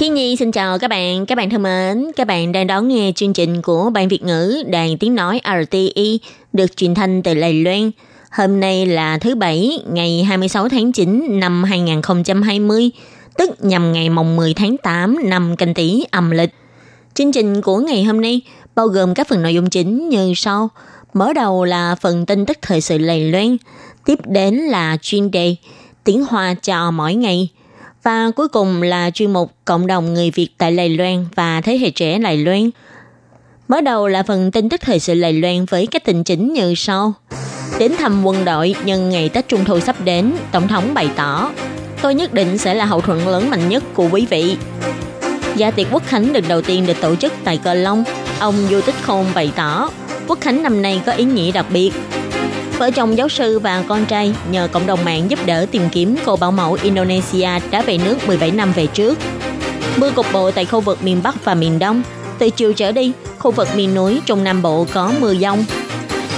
Khi Nhi xin chào các bạn, các bạn thân mến, các bạn đang đón nghe chương trình của Ban Việt ngữ Đài Tiếng Nói RTI được truyền thanh từ Lài Loan. Hôm nay là thứ Bảy, ngày 26 tháng 9 năm 2020, tức nhằm ngày mồng 10 tháng 8 năm canh tý âm lịch. Chương trình của ngày hôm nay bao gồm các phần nội dung chính như sau. Mở đầu là phần tin tức thời sự Lài Loan, tiếp đến là chuyên đề tiếng Hoa cho mỗi ngày – và cuối cùng là chuyên mục Cộng đồng người Việt tại Lài Loan và thế hệ trẻ Lài Loan. Mở đầu là phần tin tức thời sự Lài Loan với các tình chính như sau. Đến thăm quân đội nhân ngày Tết Trung Thu sắp đến, Tổng thống bày tỏ Tôi nhất định sẽ là hậu thuẫn lớn mạnh nhất của quý vị. Gia tiệc Quốc Khánh được đầu tiên được tổ chức tại Cờ Long. Ông Du Tích Khôn bày tỏ Quốc Khánh năm nay có ý nghĩa đặc biệt Vợ chồng giáo sư và con trai nhờ cộng đồng mạng giúp đỡ tìm kiếm cô bảo mẫu Indonesia đã về nước 17 năm về trước. Mưa cục bộ tại khu vực miền Bắc và miền Đông. Từ chiều trở đi, khu vực miền núi trong Nam Bộ có mưa dông.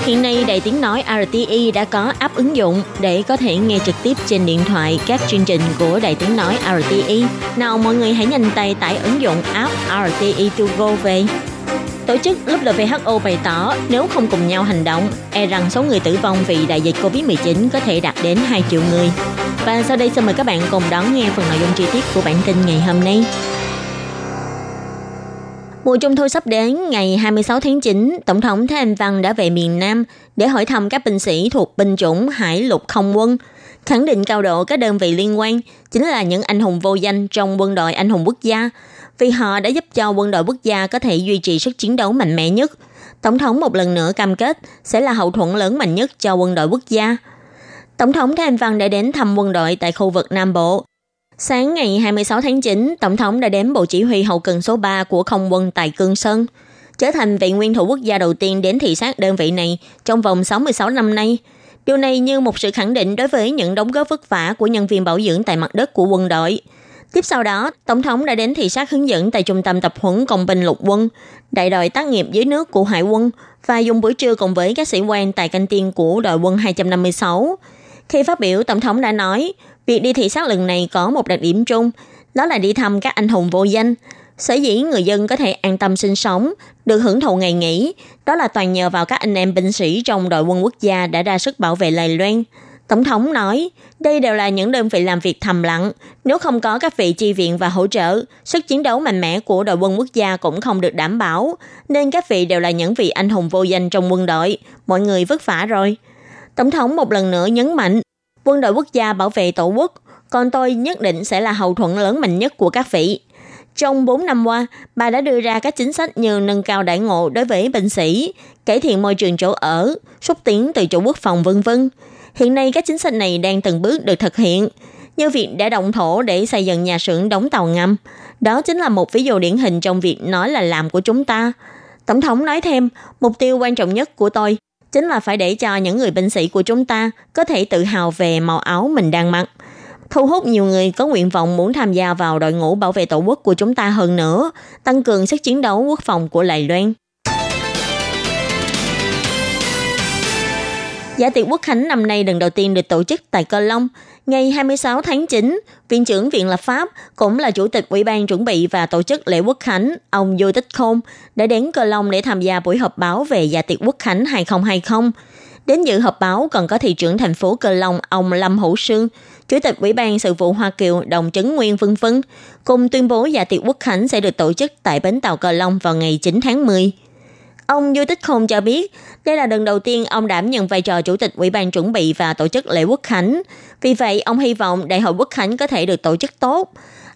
Hiện nay, Đài Tiếng Nói RTI đã có app ứng dụng để có thể nghe trực tiếp trên điện thoại các chương trình của Đài Tiếng Nói RTI. Nào mọi người hãy nhanh tay tải ứng dụng app RTI To Go về. Tổ chức WHO bày tỏ nếu không cùng nhau hành động, e rằng số người tử vong vì đại dịch Covid-19 có thể đạt đến 2 triệu người. Và sau đây xin mời các bạn cùng đón nghe phần nội dung chi tiết của bản tin ngày hôm nay. Mùa trung thu sắp đến, ngày 26 tháng 9, Tổng thống Thái Anh Văn đã về miền Nam để hỏi thăm các binh sĩ thuộc binh chủng Hải lục không quân, khẳng định cao độ các đơn vị liên quan chính là những anh hùng vô danh trong quân đội anh hùng quốc gia, vì họ đã giúp cho quân đội quốc gia có thể duy trì sức chiến đấu mạnh mẽ nhất. Tổng thống một lần nữa cam kết sẽ là hậu thuẫn lớn mạnh nhất cho quân đội quốc gia. Tổng thống Thanh Văn đã đến thăm quân đội tại khu vực Nam Bộ. Sáng ngày 26 tháng 9, Tổng thống đã đến Bộ Chỉ huy Hậu cần số 3 của không quân tại Cương Sơn, trở thành vị nguyên thủ quốc gia đầu tiên đến thị sát đơn vị này trong vòng 66 năm nay. Điều này như một sự khẳng định đối với những đóng góp vất vả của nhân viên bảo dưỡng tại mặt đất của quân đội – Tiếp sau đó, Tổng thống đã đến thị sát hướng dẫn tại trung tâm tập huấn công binh lục quân, đại đội tác nghiệp dưới nước của Hải quân và dùng buổi trưa cùng với các sĩ quan tại canh tiên của đội quân 256. Khi phát biểu, Tổng thống đã nói, việc đi thị sát lần này có một đặc điểm chung, đó là đi thăm các anh hùng vô danh. Sở dĩ người dân có thể an tâm sinh sống, được hưởng thụ ngày nghỉ, đó là toàn nhờ vào các anh em binh sĩ trong đội quân quốc gia đã ra sức bảo vệ Lài Loan. Tổng thống nói, đây đều là những đơn vị làm việc thầm lặng. Nếu không có các vị chi viện và hỗ trợ, sức chiến đấu mạnh mẽ của đội quân quốc gia cũng không được đảm bảo. Nên các vị đều là những vị anh hùng vô danh trong quân đội. Mọi người vất vả rồi. Tổng thống một lần nữa nhấn mạnh, quân đội quốc gia bảo vệ tổ quốc, còn tôi nhất định sẽ là hậu thuẫn lớn mạnh nhất của các vị. Trong 4 năm qua, bà đã đưa ra các chính sách như nâng cao đại ngộ đối với binh sĩ, cải thiện môi trường chỗ ở, xúc tiến từ chủ quốc phòng vân vân. Hiện nay các chính sách này đang từng bước được thực hiện, như việc đã động thổ để xây dựng nhà xưởng đóng tàu ngầm. Đó chính là một ví dụ điển hình trong việc nói là làm của chúng ta. Tổng thống nói thêm, mục tiêu quan trọng nhất của tôi chính là phải để cho những người binh sĩ của chúng ta có thể tự hào về màu áo mình đang mặc. Thu hút nhiều người có nguyện vọng muốn tham gia vào đội ngũ bảo vệ tổ quốc của chúng ta hơn nữa, tăng cường sức chiến đấu quốc phòng của Lài Loan. Giả tiệc Quốc Khánh năm nay lần đầu tiên được tổ chức tại Cơ Long. Ngày 26 tháng 9, Viện trưởng Viện Lập pháp cũng là Chủ tịch Ủy ban chuẩn bị và tổ chức lễ Quốc Khánh, ông Du Tích Khôn, đã đến Cơ Long để tham gia buổi họp báo về Giả tiệc Quốc Khánh 2020. Đến dự họp báo còn có thị trưởng thành phố Cơ Long ông Lâm Hữu Sương, Chủ tịch Ủy ban Sự vụ Hoa Kiều Đồng Trấn Nguyên vân vân cùng tuyên bố Giả tiệc Quốc Khánh sẽ được tổ chức tại bến tàu Cờ Long vào ngày 9 tháng 10. Ông Du Tích Khôn cho biết, đây là lần đầu tiên ông đảm nhận vai trò chủ tịch Ủy ban chuẩn bị và tổ chức lễ quốc khánh. Vì vậy, ông hy vọng Đại hội quốc khánh có thể được tổ chức tốt.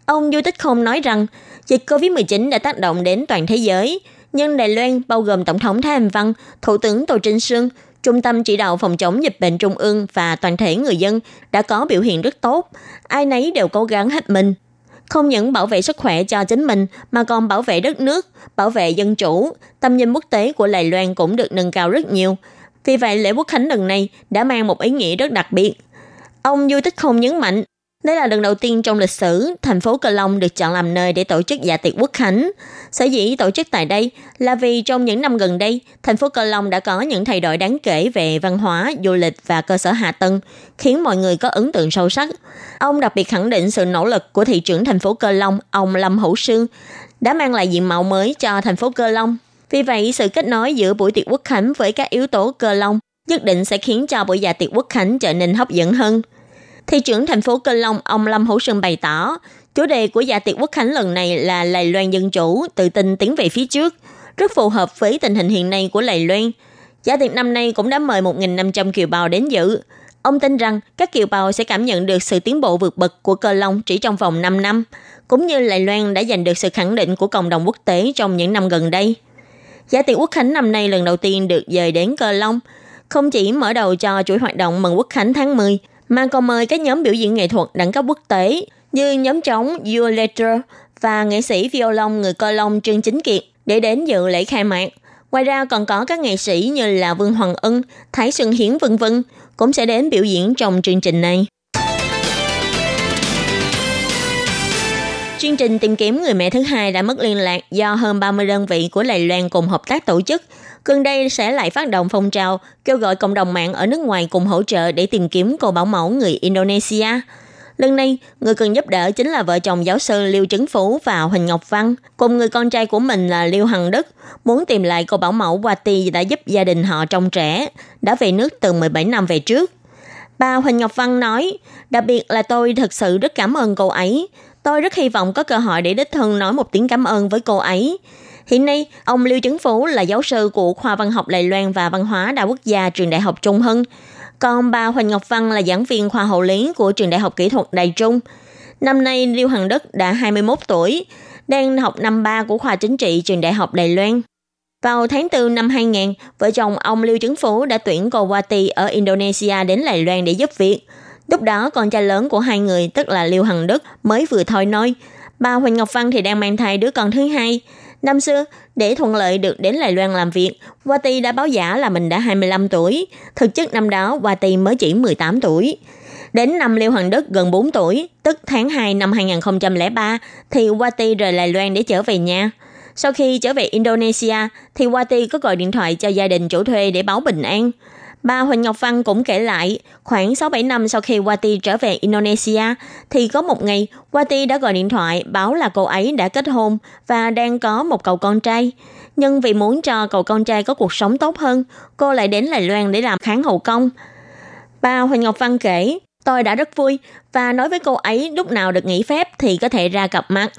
Ông Du Tích không nói rằng, dịch COVID-19 đã tác động đến toàn thế giới, nhưng Đài Loan bao gồm Tổng thống Thái Anh Văn, Thủ tướng Tô Trinh Sương, Trung tâm chỉ đạo phòng chống dịch bệnh Trung ương và toàn thể người dân đã có biểu hiện rất tốt. Ai nấy đều cố gắng hết mình không những bảo vệ sức khỏe cho chính mình mà còn bảo vệ đất nước, bảo vệ dân chủ. Tầm nhìn quốc tế của Đài Loan cũng được nâng cao rất nhiều. Vì vậy, lễ quốc khánh lần này đã mang một ý nghĩa rất đặc biệt. Ông Du Tích Không nhấn mạnh, đây là lần đầu tiên trong lịch sử, thành phố Cờ Long được chọn làm nơi để tổ chức dạ tiệc quốc khánh. Sở dĩ tổ chức tại đây là vì trong những năm gần đây, thành phố Cờ Long đã có những thay đổi đáng kể về văn hóa, du lịch và cơ sở hạ tầng, khiến mọi người có ấn tượng sâu sắc. Ông đặc biệt khẳng định sự nỗ lực của thị trưởng thành phố Cờ Long, ông Lâm Hữu Sương, đã mang lại diện mạo mới cho thành phố Cờ Long. Vì vậy, sự kết nối giữa buổi tiệc quốc khánh với các yếu tố Cờ Long nhất định sẽ khiến cho buổi dạ tiệc quốc khánh trở nên hấp dẫn hơn. Thị trưởng thành phố Cơ Long ông Lâm Hữu Sơn bày tỏ, chủ đề của dạ tiệc quốc khánh lần này là Lài Loan Dân Chủ, tự tin tiến về phía trước, rất phù hợp với tình hình hiện nay của Lài Loan. Dạ tiệc năm nay cũng đã mời 1.500 kiều bào đến dự. Ông tin rằng các kiều bào sẽ cảm nhận được sự tiến bộ vượt bậc của Cơ Long chỉ trong vòng 5 năm, cũng như Lài Loan đã giành được sự khẳng định của cộng đồng quốc tế trong những năm gần đây. Dạ tiệc quốc khánh năm nay lần đầu tiên được dời đến Cơ Long, không chỉ mở đầu cho chuỗi hoạt động mừng quốc khánh tháng 10, mà còn mời các nhóm biểu diễn nghệ thuật đẳng cấp quốc tế như nhóm trống Your Letter và nghệ sĩ violon người Cơ Long Trương Chính Kiệt để đến dự lễ khai mạc. Ngoài ra còn có các nghệ sĩ như là Vương Hoàng Ân, Thái Xuân Hiến vân vân cũng sẽ đến biểu diễn trong chương trình này. Chương trình tìm kiếm người mẹ thứ hai đã mất liên lạc do hơn 30 đơn vị của Đài Loan cùng hợp tác tổ chức. Gần đây sẽ lại phát động phong trào kêu gọi cộng đồng mạng ở nước ngoài cùng hỗ trợ để tìm kiếm cô bảo mẫu người Indonesia. Lần này, người cần giúp đỡ chính là vợ chồng giáo sư Liêu Trấn Phú và Huỳnh Ngọc Văn, cùng người con trai của mình là Liêu Hằng Đức, muốn tìm lại cô bảo mẫu Wati đã giúp gia đình họ trong trẻ, đã về nước từ 17 năm về trước. Bà Huỳnh Ngọc Văn nói, đặc biệt là tôi thật sự rất cảm ơn cô ấy. Tôi rất hy vọng có cơ hội để đích thân nói một tiếng cảm ơn với cô ấy. Hiện nay, ông Lưu Trấn Phú là giáo sư của khoa văn học Đài Loan và văn hóa đa quốc gia trường Đại học Trung Hưng. Còn bà Huỳnh Ngọc Văn là giảng viên khoa hậu lý của trường Đại học Kỹ thuật Đài Trung. Năm nay, Lưu Hằng Đức đã 21 tuổi, đang học năm 3 của khoa chính trị trường Đại học Đài Loan. Vào tháng 4 năm 2000, vợ chồng ông Lưu Trấn Phú đã tuyển cô Wati ở Indonesia đến Đài Loan để giúp việc. Lúc đó con trai lớn của hai người, tức là Lưu Hằng Đức, mới vừa thôi nói. Bà Huỳnh Ngọc Văn thì đang mang thai đứa con thứ hai. Năm xưa, để thuận lợi được đến Đài Loan làm việc, Wati đã báo giả là mình đã 25 tuổi. Thực chất năm đó, Wati mới chỉ 18 tuổi. Đến năm Liêu Hoàng Đức gần 4 tuổi, tức tháng 2 năm 2003, thì Wati rời Đài Loan để trở về nhà. Sau khi trở về Indonesia, thì Wati có gọi điện thoại cho gia đình chủ thuê để báo bình an. Bà Huỳnh Ngọc Văn cũng kể lại, khoảng 6-7 năm sau khi Wati trở về Indonesia, thì có một ngày Wati đã gọi điện thoại báo là cô ấy đã kết hôn và đang có một cậu con trai. Nhưng vì muốn cho cậu con trai có cuộc sống tốt hơn, cô lại đến Đài Loan để làm kháng hậu công. Bà Huỳnh Ngọc Văn kể, tôi đã rất vui và nói với cô ấy lúc nào được nghỉ phép thì có thể ra gặp mặt.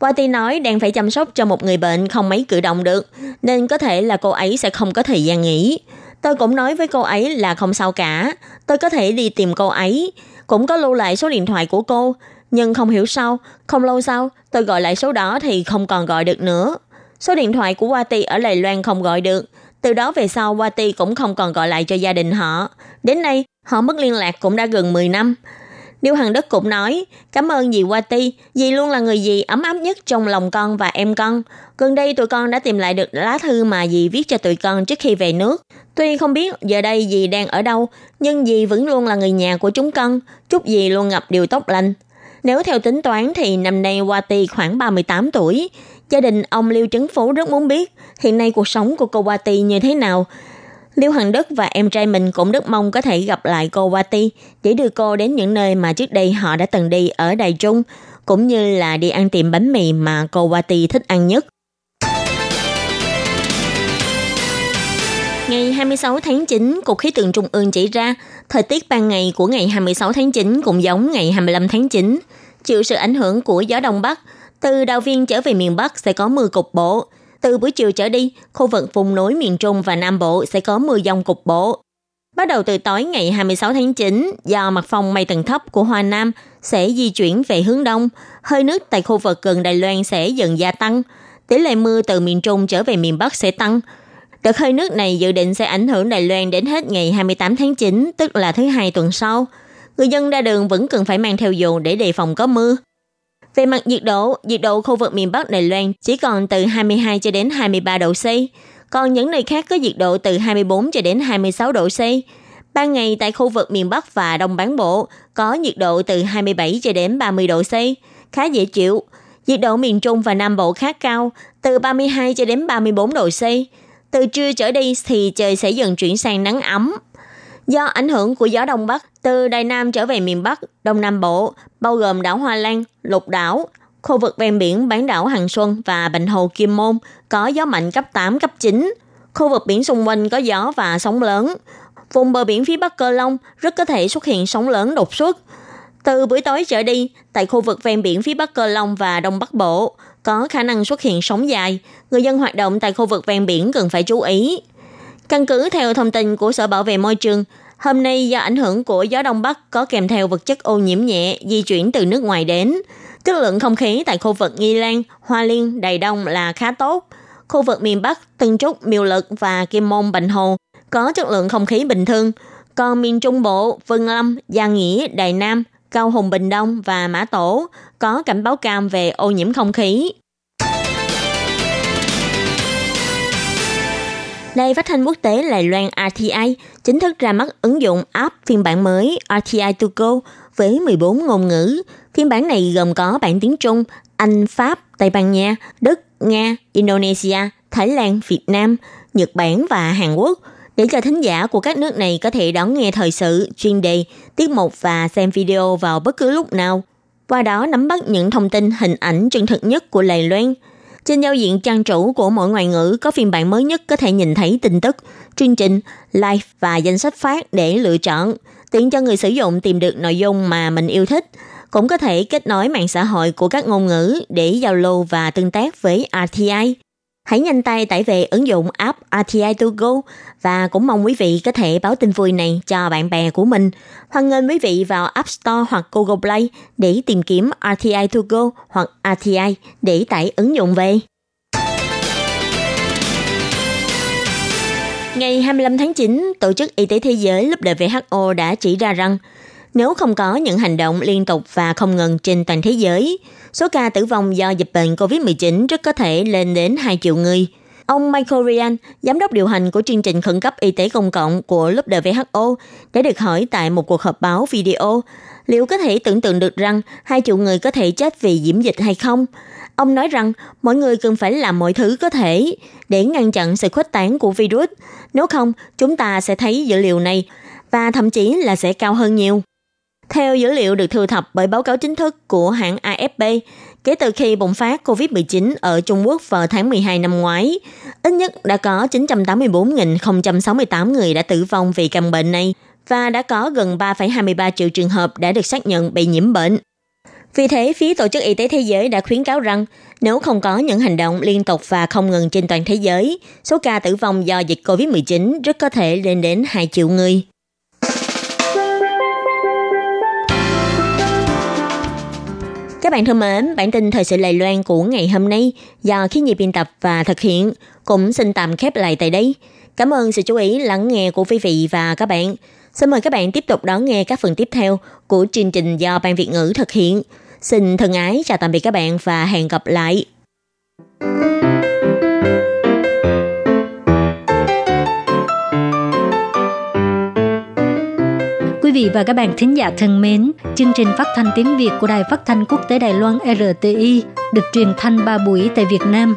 Wati nói đang phải chăm sóc cho một người bệnh không mấy cử động được, nên có thể là cô ấy sẽ không có thời gian nghỉ. Tôi cũng nói với cô ấy là không sao cả, tôi có thể đi tìm cô ấy, cũng có lưu lại số điện thoại của cô, nhưng không hiểu sao, không lâu sau, tôi gọi lại số đó thì không còn gọi được nữa. Số điện thoại của Wati ở Đài Loan không gọi được, từ đó về sau Wati cũng không còn gọi lại cho gia đình họ. Đến nay, họ mất liên lạc cũng đã gần 10 năm. Điêu Hằng Đức cũng nói, cảm ơn dì Wati, dì luôn là người dì ấm áp nhất trong lòng con và em con. Gần đây tụi con đã tìm lại được lá thư mà dì viết cho tụi con trước khi về nước. Tuy không biết giờ đây dì đang ở đâu, nhưng dì vẫn luôn là người nhà của chúng con. Chúc dì luôn ngập điều tốt lành. Nếu theo tính toán thì năm nay Wati khoảng 38 tuổi. Gia đình ông Liêu Trấn Phú rất muốn biết hiện nay cuộc sống của cô Wati như thế nào. Liêu Hằng Đức và em trai mình cũng rất mong có thể gặp lại cô Wati để đưa cô đến những nơi mà trước đây họ đã từng đi ở Đài Trung, cũng như là đi ăn tiệm bánh mì mà cô Wati thích ăn nhất. Ngày 26 tháng 9, Cục Khí tượng Trung ương chỉ ra, thời tiết ban ngày của ngày 26 tháng 9 cũng giống ngày 25 tháng 9. Chịu sự ảnh hưởng của gió Đông Bắc, từ đào viên trở về miền Bắc sẽ có mưa cục bộ. Từ buổi chiều trở đi, khu vực vùng núi miền Trung và Nam Bộ sẽ có mưa dông cục bộ. Bắt đầu từ tối ngày 26 tháng 9, do mặt phong mây tầng thấp của Hoa Nam sẽ di chuyển về hướng đông, hơi nước tại khu vực gần Đài Loan sẽ dần gia tăng. Tỷ lệ mưa từ miền Trung trở về miền Bắc sẽ tăng, Đợt hơi nước này dự định sẽ ảnh hưởng Đài Loan đến hết ngày 28 tháng 9, tức là thứ hai tuần sau. Người dân ra đường vẫn cần phải mang theo dù để đề phòng có mưa. Về mặt nhiệt độ, nhiệt độ khu vực miền Bắc Đài Loan chỉ còn từ 22 cho đến 23 độ C, còn những nơi khác có nhiệt độ từ 24 cho đến 26 độ C. Ban ngày tại khu vực miền Bắc và Đông Bán Bộ có nhiệt độ từ 27 cho đến 30 độ C, khá dễ chịu. Nhiệt độ miền Trung và Nam Bộ khá cao, từ 32 cho đến 34 độ C. Từ trưa trở đi thì trời sẽ dần chuyển sang nắng ấm. Do ảnh hưởng của gió Đông Bắc, từ Đài Nam trở về miền Bắc, Đông Nam Bộ, bao gồm đảo Hoa Lan, Lục đảo, khu vực ven biển bán đảo Hằng Xuân và bình Hồ Kim Môn có gió mạnh cấp 8, cấp 9. Khu vực biển xung quanh có gió và sóng lớn. Vùng bờ biển phía Bắc Cơ Long rất có thể xuất hiện sóng lớn đột xuất. Từ buổi tối trở đi, tại khu vực ven biển phía Bắc Cơ Long và Đông Bắc Bộ, có khả năng xuất hiện sóng dài. Người dân hoạt động tại khu vực ven biển cần phải chú ý. Căn cứ theo thông tin của Sở Bảo vệ Môi trường, hôm nay do ảnh hưởng của gió Đông Bắc có kèm theo vật chất ô nhiễm nhẹ di chuyển từ nước ngoài đến. Chất lượng không khí tại khu vực Nghi Lan, Hoa Liên, Đài Đông là khá tốt. Khu vực miền Bắc, Tân Trúc, Miêu Lực và Kim Môn, bình Hồ có chất lượng không khí bình thường. Còn miền Trung Bộ, Vân Lâm, Gia Nghĩa, Đài Nam, Cao Hùng Bình Đông và Mã Tổ có cảnh báo cam về ô nhiễm không khí. Đài phát thanh quốc tế Đài Loan RTI chính thức ra mắt ứng dụng app phiên bản mới RTI To Go với 14 ngôn ngữ. Phiên bản này gồm có bản tiếng Trung, Anh, Pháp, Tây Ban Nha, Đức, Nga, Indonesia, Thái Lan, Việt Nam, Nhật Bản và Hàn Quốc để cho thính giả của các nước này có thể đón nghe thời sự, chuyên đề, tiết mục và xem video vào bất cứ lúc nào. Qua đó nắm bắt những thông tin hình ảnh chân thực nhất của Đài Loan – trên giao diện trang chủ của mỗi ngoại ngữ có phiên bản mới nhất có thể nhìn thấy tin tức, chương trình, live và danh sách phát để lựa chọn, tiện cho người sử dụng tìm được nội dung mà mình yêu thích. Cũng có thể kết nối mạng xã hội của các ngôn ngữ để giao lưu và tương tác với RTI. Hãy nhanh tay tải về ứng dụng app RTI To Go và cũng mong quý vị có thể báo tin vui này cho bạn bè của mình. Hoan nghênh quý vị vào App Store hoặc Google Play để tìm kiếm RTI To Go hoặc RTI để tải ứng dụng về. Ngày 25 tháng 9, Tổ chức Y tế Thế giới WHO đã chỉ ra rằng nếu không có những hành động liên tục và không ngừng trên toàn thế giới, số ca tử vong do dịch bệnh COVID-19 rất có thể lên đến 2 triệu người. Ông Michael Ryan, giám đốc điều hành của chương trình khẩn cấp y tế công cộng của WHO, đã được hỏi tại một cuộc họp báo video liệu có thể tưởng tượng được rằng hai triệu người có thể chết vì nhiễm dịch hay không. Ông nói rằng mọi người cần phải làm mọi thứ có thể để ngăn chặn sự khuếch tán của virus. Nếu không, chúng ta sẽ thấy dữ liệu này và thậm chí là sẽ cao hơn nhiều. Theo dữ liệu được thu thập bởi báo cáo chính thức của hãng AFP, kể từ khi bùng phát COVID-19 ở Trung Quốc vào tháng 12 năm ngoái, ít nhất đã có 984.068 người đã tử vong vì căn bệnh này và đã có gần 3,23 triệu trường hợp đã được xác nhận bị nhiễm bệnh. Vì thế, phía Tổ chức Y tế Thế giới đã khuyến cáo rằng nếu không có những hành động liên tục và không ngừng trên toàn thế giới, số ca tử vong do dịch COVID-19 rất có thể lên đến 2 triệu người. Các bạn thân mến, bản tin thời sự Lài Loan của ngày hôm nay do khí nhịp biên tập và thực hiện cũng xin tạm khép lại tại đây. Cảm ơn sự chú ý lắng nghe của quý vị và các bạn. Xin mời các bạn tiếp tục đón nghe các phần tiếp theo của chương trình do Ban Việt ngữ thực hiện. Xin thân ái chào tạm biệt các bạn và hẹn gặp lại. Quý vị và các bạn thính giả thân mến, chương trình phát thanh tiếng Việt của Đài Phát thanh Quốc tế Đài Loan RTI được truyền thanh 3 buổi tại Việt Nam,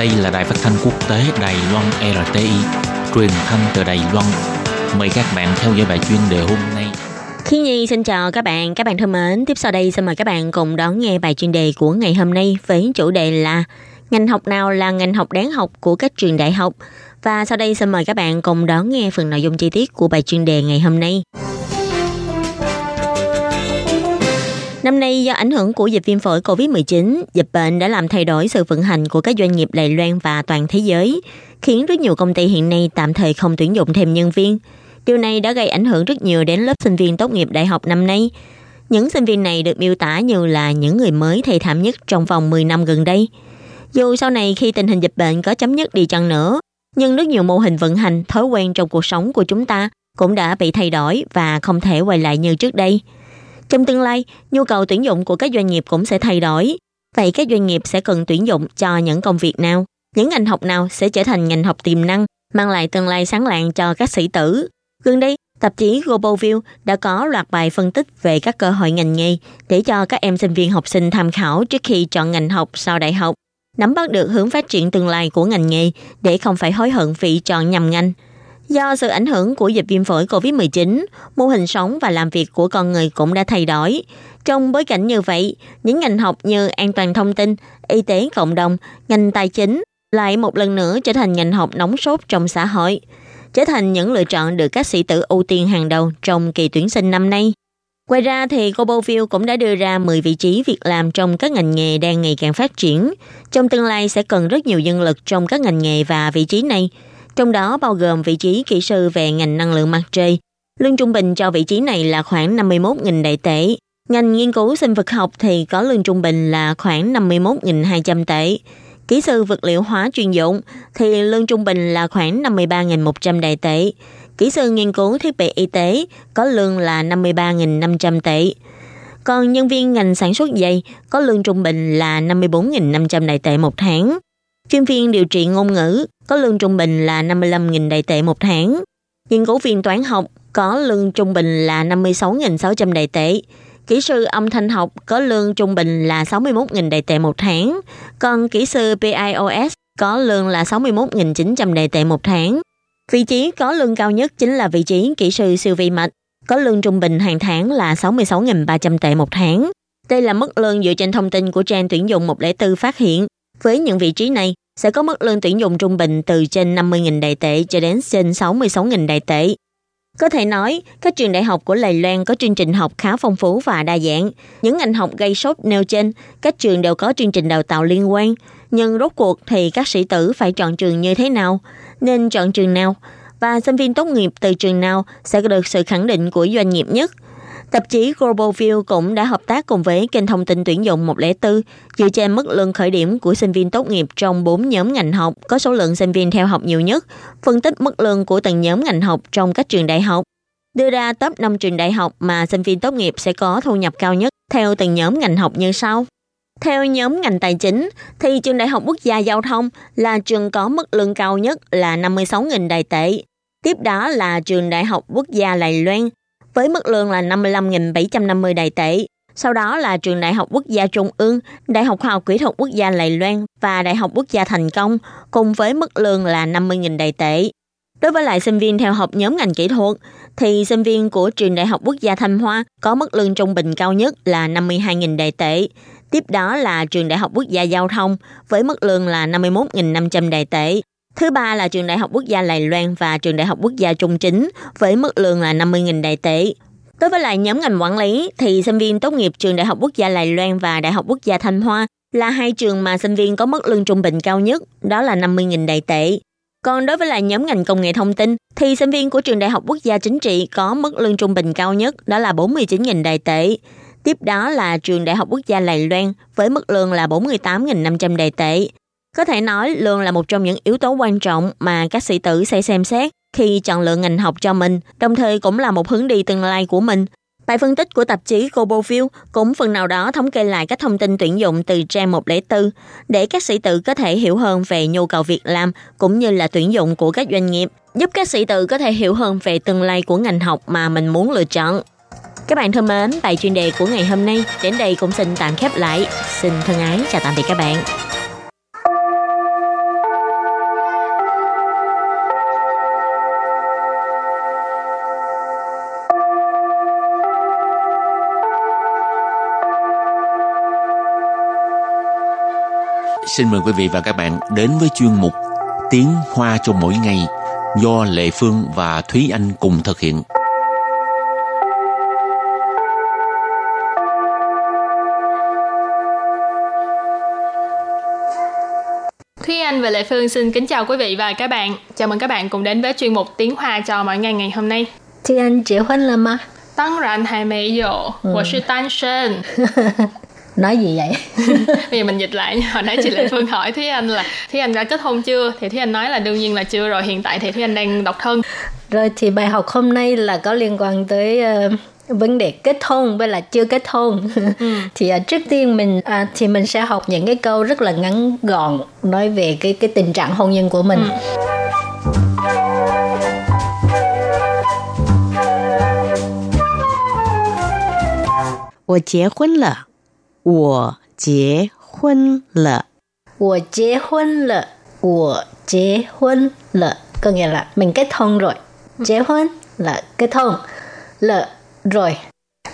Đây là đài phát thanh quốc tế Đài Loan RTI, truyền thanh từ Đài Loan. Mời các bạn theo dõi bài chuyên đề hôm nay. Khi Nhi xin chào các bạn, các bạn thân mến. Tiếp sau đây xin mời các bạn cùng đón nghe bài chuyên đề của ngày hôm nay với chủ đề là ngành học nào là ngành học đáng học của các trường đại học. Và sau đây xin mời các bạn cùng đón nghe phần nội dung chi tiết của bài chuyên đề ngày hôm nay. Năm nay do ảnh hưởng của dịch viêm phổi COVID-19, dịch bệnh đã làm thay đổi sự vận hành của các doanh nghiệp Đài Loan và toàn thế giới, khiến rất nhiều công ty hiện nay tạm thời không tuyển dụng thêm nhân viên. Điều này đã gây ảnh hưởng rất nhiều đến lớp sinh viên tốt nghiệp đại học năm nay. Những sinh viên này được miêu tả như là những người mới thầy thảm nhất trong vòng 10 năm gần đây. Dù sau này khi tình hình dịch bệnh có chấm dứt đi chăng nữa, nhưng rất nhiều mô hình vận hành, thói quen trong cuộc sống của chúng ta cũng đã bị thay đổi và không thể quay lại như trước đây. Trong tương lai, nhu cầu tuyển dụng của các doanh nghiệp cũng sẽ thay đổi. Vậy các doanh nghiệp sẽ cần tuyển dụng cho những công việc nào? Những ngành học nào sẽ trở thành ngành học tiềm năng, mang lại tương lai sáng lạng cho các sĩ tử? Gần đây, tạp chí Global View đã có loạt bài phân tích về các cơ hội ngành nghề để cho các em sinh viên học sinh tham khảo trước khi chọn ngành học sau đại học, nắm bắt được hướng phát triển tương lai của ngành nghề để không phải hối hận vì chọn nhầm ngành. Do sự ảnh hưởng của dịch viêm phổi COVID-19, mô hình sống và làm việc của con người cũng đã thay đổi. Trong bối cảnh như vậy, những ngành học như an toàn thông tin, y tế cộng đồng, ngành tài chính lại một lần nữa trở thành ngành học nóng sốt trong xã hội, trở thành những lựa chọn được các sĩ tử ưu tiên hàng đầu trong kỳ tuyển sinh năm nay. Ngoài ra thì Global cũng đã đưa ra 10 vị trí việc làm trong các ngành nghề đang ngày càng phát triển. Trong tương lai sẽ cần rất nhiều nhân lực trong các ngành nghề và vị trí này – trong đó bao gồm vị trí kỹ sư về ngành năng lượng mặt trời. Lương trung bình cho vị trí này là khoảng 51.000 đại tệ. Ngành nghiên cứu sinh vật học thì có lương trung bình là khoảng 51.200 tệ. Kỹ sư vật liệu hóa chuyên dụng thì lương trung bình là khoảng 53.100 đại tệ. Kỹ sư nghiên cứu thiết bị y tế có lương là 53.500 tệ. Còn nhân viên ngành sản xuất dây có lương trung bình là 54.500 đại tệ một tháng. Chuyên viên điều trị ngôn ngữ có lương trung bình là 55.000 đại tệ một tháng. Nghiên cứu viên toán học có lương trung bình là 56.600 đại tệ. Kỹ sư âm thanh học có lương trung bình là 61.000 đại tệ một tháng. Còn kỹ sư PIOS có lương là 61.900 đại tệ một tháng. Vị trí có lương cao nhất chính là vị trí kỹ sư siêu vi mạch, có lương trung bình hàng tháng là 66.300 tệ một tháng. Đây là mức lương dựa trên thông tin của trang tuyển dụng 104 phát hiện. Với những vị trí này, sẽ có mức lương tuyển dụng trung bình từ trên 50.000 đại tệ cho đến trên 66.000 đại tệ. Có thể nói, các trường đại học của Lài Loan có chương trình học khá phong phú và đa dạng. Những ngành học gây sốt nêu trên, các trường đều có chương trình đào tạo liên quan. Nhưng rốt cuộc thì các sĩ tử phải chọn trường như thế nào? Nên chọn trường nào? Và sinh viên tốt nghiệp từ trường nào sẽ được sự khẳng định của doanh nghiệp nhất – Tạp chí Global View cũng đã hợp tác cùng với kênh thông tin tuyển dụng 104 dựa trên mức lương khởi điểm của sinh viên tốt nghiệp trong 4 nhóm ngành học có số lượng sinh viên theo học nhiều nhất, phân tích mức lương của từng nhóm ngành học trong các trường đại học, đưa ra top 5 trường đại học mà sinh viên tốt nghiệp sẽ có thu nhập cao nhất theo từng nhóm ngành học như sau. Theo nhóm ngành tài chính, thì trường Đại học Quốc gia Giao thông là trường có mức lương cao nhất là 56.000 đài tệ. Tiếp đó là trường Đại học Quốc gia Lài Loan với mức lương là 55.750 đại tệ. Sau đó là Trường Đại học Quốc gia Trung ương, Đại học Khoa học Kỹ thuật Quốc gia Lài Loan và Đại học Quốc gia Thành Công cùng với mức lương là 50.000 đại tệ. Đối với lại sinh viên theo học nhóm ngành kỹ thuật, thì sinh viên của Trường Đại học Quốc gia Thanh Hoa có mức lương trung bình cao nhất là 52.000 đại tệ. Tiếp đó là Trường Đại học Quốc gia Giao thông với mức lương là 51.500 đại tệ. Thứ ba là Trường Đại học Quốc gia Lài Loan và Trường Đại học Quốc gia Trung Chính với mức lương là 50.000 đại tệ. Đối với lại nhóm ngành quản lý thì sinh viên tốt nghiệp Trường Đại học Quốc gia Lài Loan và Đại học Quốc gia Thanh Hoa là hai trường mà sinh viên có mức lương trung bình cao nhất, đó là 50.000 đại tệ. Còn đối với lại nhóm ngành công nghệ thông tin thì sinh viên của Trường Đại học Quốc gia Chính trị có mức lương trung bình cao nhất, đó là 49.000 đại tệ. Tiếp đó là Trường Đại học Quốc gia Lài Loan với mức lương là 48.500 đại tệ. Có thể nói lương là một trong những yếu tố quan trọng mà các sĩ tử sẽ xem xét khi chọn lựa ngành học cho mình, đồng thời cũng là một hướng đi tương lai của mình. Bài phân tích của tạp chí Global cũng phần nào đó thống kê lại các thông tin tuyển dụng từ trang 104 để các sĩ tử có thể hiểu hơn về nhu cầu việc làm cũng như là tuyển dụng của các doanh nghiệp, giúp các sĩ tử có thể hiểu hơn về tương lai của ngành học mà mình muốn lựa chọn. Các bạn thân mến, bài chuyên đề của ngày hôm nay đến đây cũng xin tạm khép lại. Xin thân ái chào tạm biệt các bạn. xin mời quý vị và các bạn đến với chuyên mục Tiếng Hoa cho mỗi ngày do Lệ Phương và Thúy Anh cùng thực hiện. Thúy Anh và Lệ Phương xin kính chào quý vị và các bạn. Chào mừng các bạn cùng đến với chuyên mục Tiếng Hoa cho mỗi ngày ngày hôm nay. Thúy Anh 结婚了吗？当然还没有，我是单身。 Nói gì vậy? Bây giờ mình dịch lại hồi nãy chị Lệ Phương hỏi Thúy Anh là Thúy Anh đã kết hôn chưa? Thì Thúy Anh nói là đương nhiên là chưa rồi. Hiện tại thì Thúy Anh đang độc thân. Rồi thì bài học hôm nay là có liên quan tới ờ, vấn đề kết hôn với là chưa kết hôn. thì à, trước tiên mình à, thì mình sẽ học những cái câu rất là ngắn gọn nói về cái cái tình trạng hôn nhân của mình. 我结婚了， 我结婚了，我结婚了，我结婚了 có nghĩa là mình kết hôn rồi. Kết hôn là kết hôn. Lợ rồi.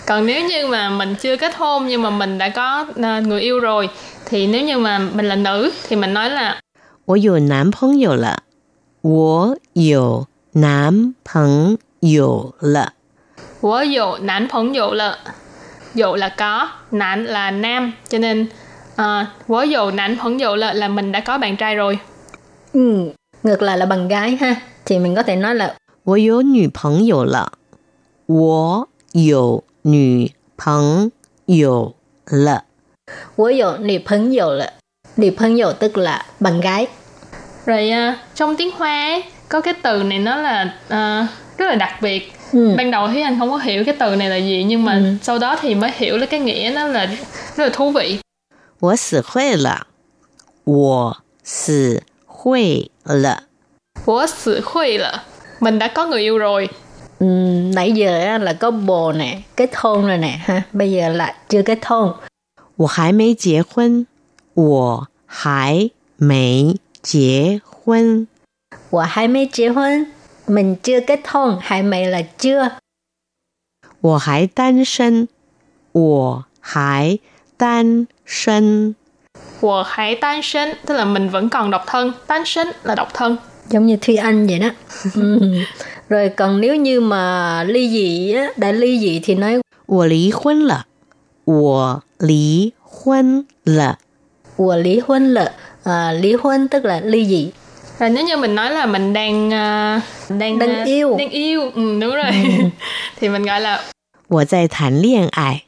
Còn nếu như mà mình chưa kết hôn nhưng mà mình đã có à, người yêu rồi thì nếu như mà mình là nữ thì mình nói là 我有男朋友了，我有男朋友了， Wo dụ nán phóng dụ là dụ là có, nán là nam cho nên uh, wo dụ nán phóng dụ là là mình đã có bạn trai rồi. Ừ, ngược lại là bằng gái ha. Thì mình có thể nói là 我有女朋友了，我有女朋友了， Wo有女朋友了. Nữ 朋友 tức là bạn gái. Rồi à, trong tiếng Hoa ấy, có cái từ này nó là à, rất là đặc biệt. Ừ. Ban đầu thì anh không có hiểu cái từ này là gì nhưng mà sau đó thì mới hiểu là cái nghĩa nó là rất là thú vị. 我死会了，我死会了， Của sự khuy là mình đã có người yêu rồi. Ừ, nãy giờ á, là có bồ nè, kết hôn rồi nè ha. Bây giờ là chưa kết hôn. 我还没结婚，我还没结婚， Wa hai mấy kết hôn. Mình chưa kết hôn, hai mấy là chưa. 我还单身，我还单身。 Của hãy tan sinh tức là mình vẫn còn độc thân. Tan sinh là độc thân. Giống như Thúy Anh vậy đó. ừ. Rồi còn nếu như mà ly dị á, đã ly dị thì nói 我离婚了，我离婚了， của lý hôn lợ. À, lý hôn tức là ly dị. Rồi nếu như mình nói là mình đang à, đang Đang à, yêu. đang yêu, ừ, đúng rồi. thì mình gọi là 我在谈恋爱，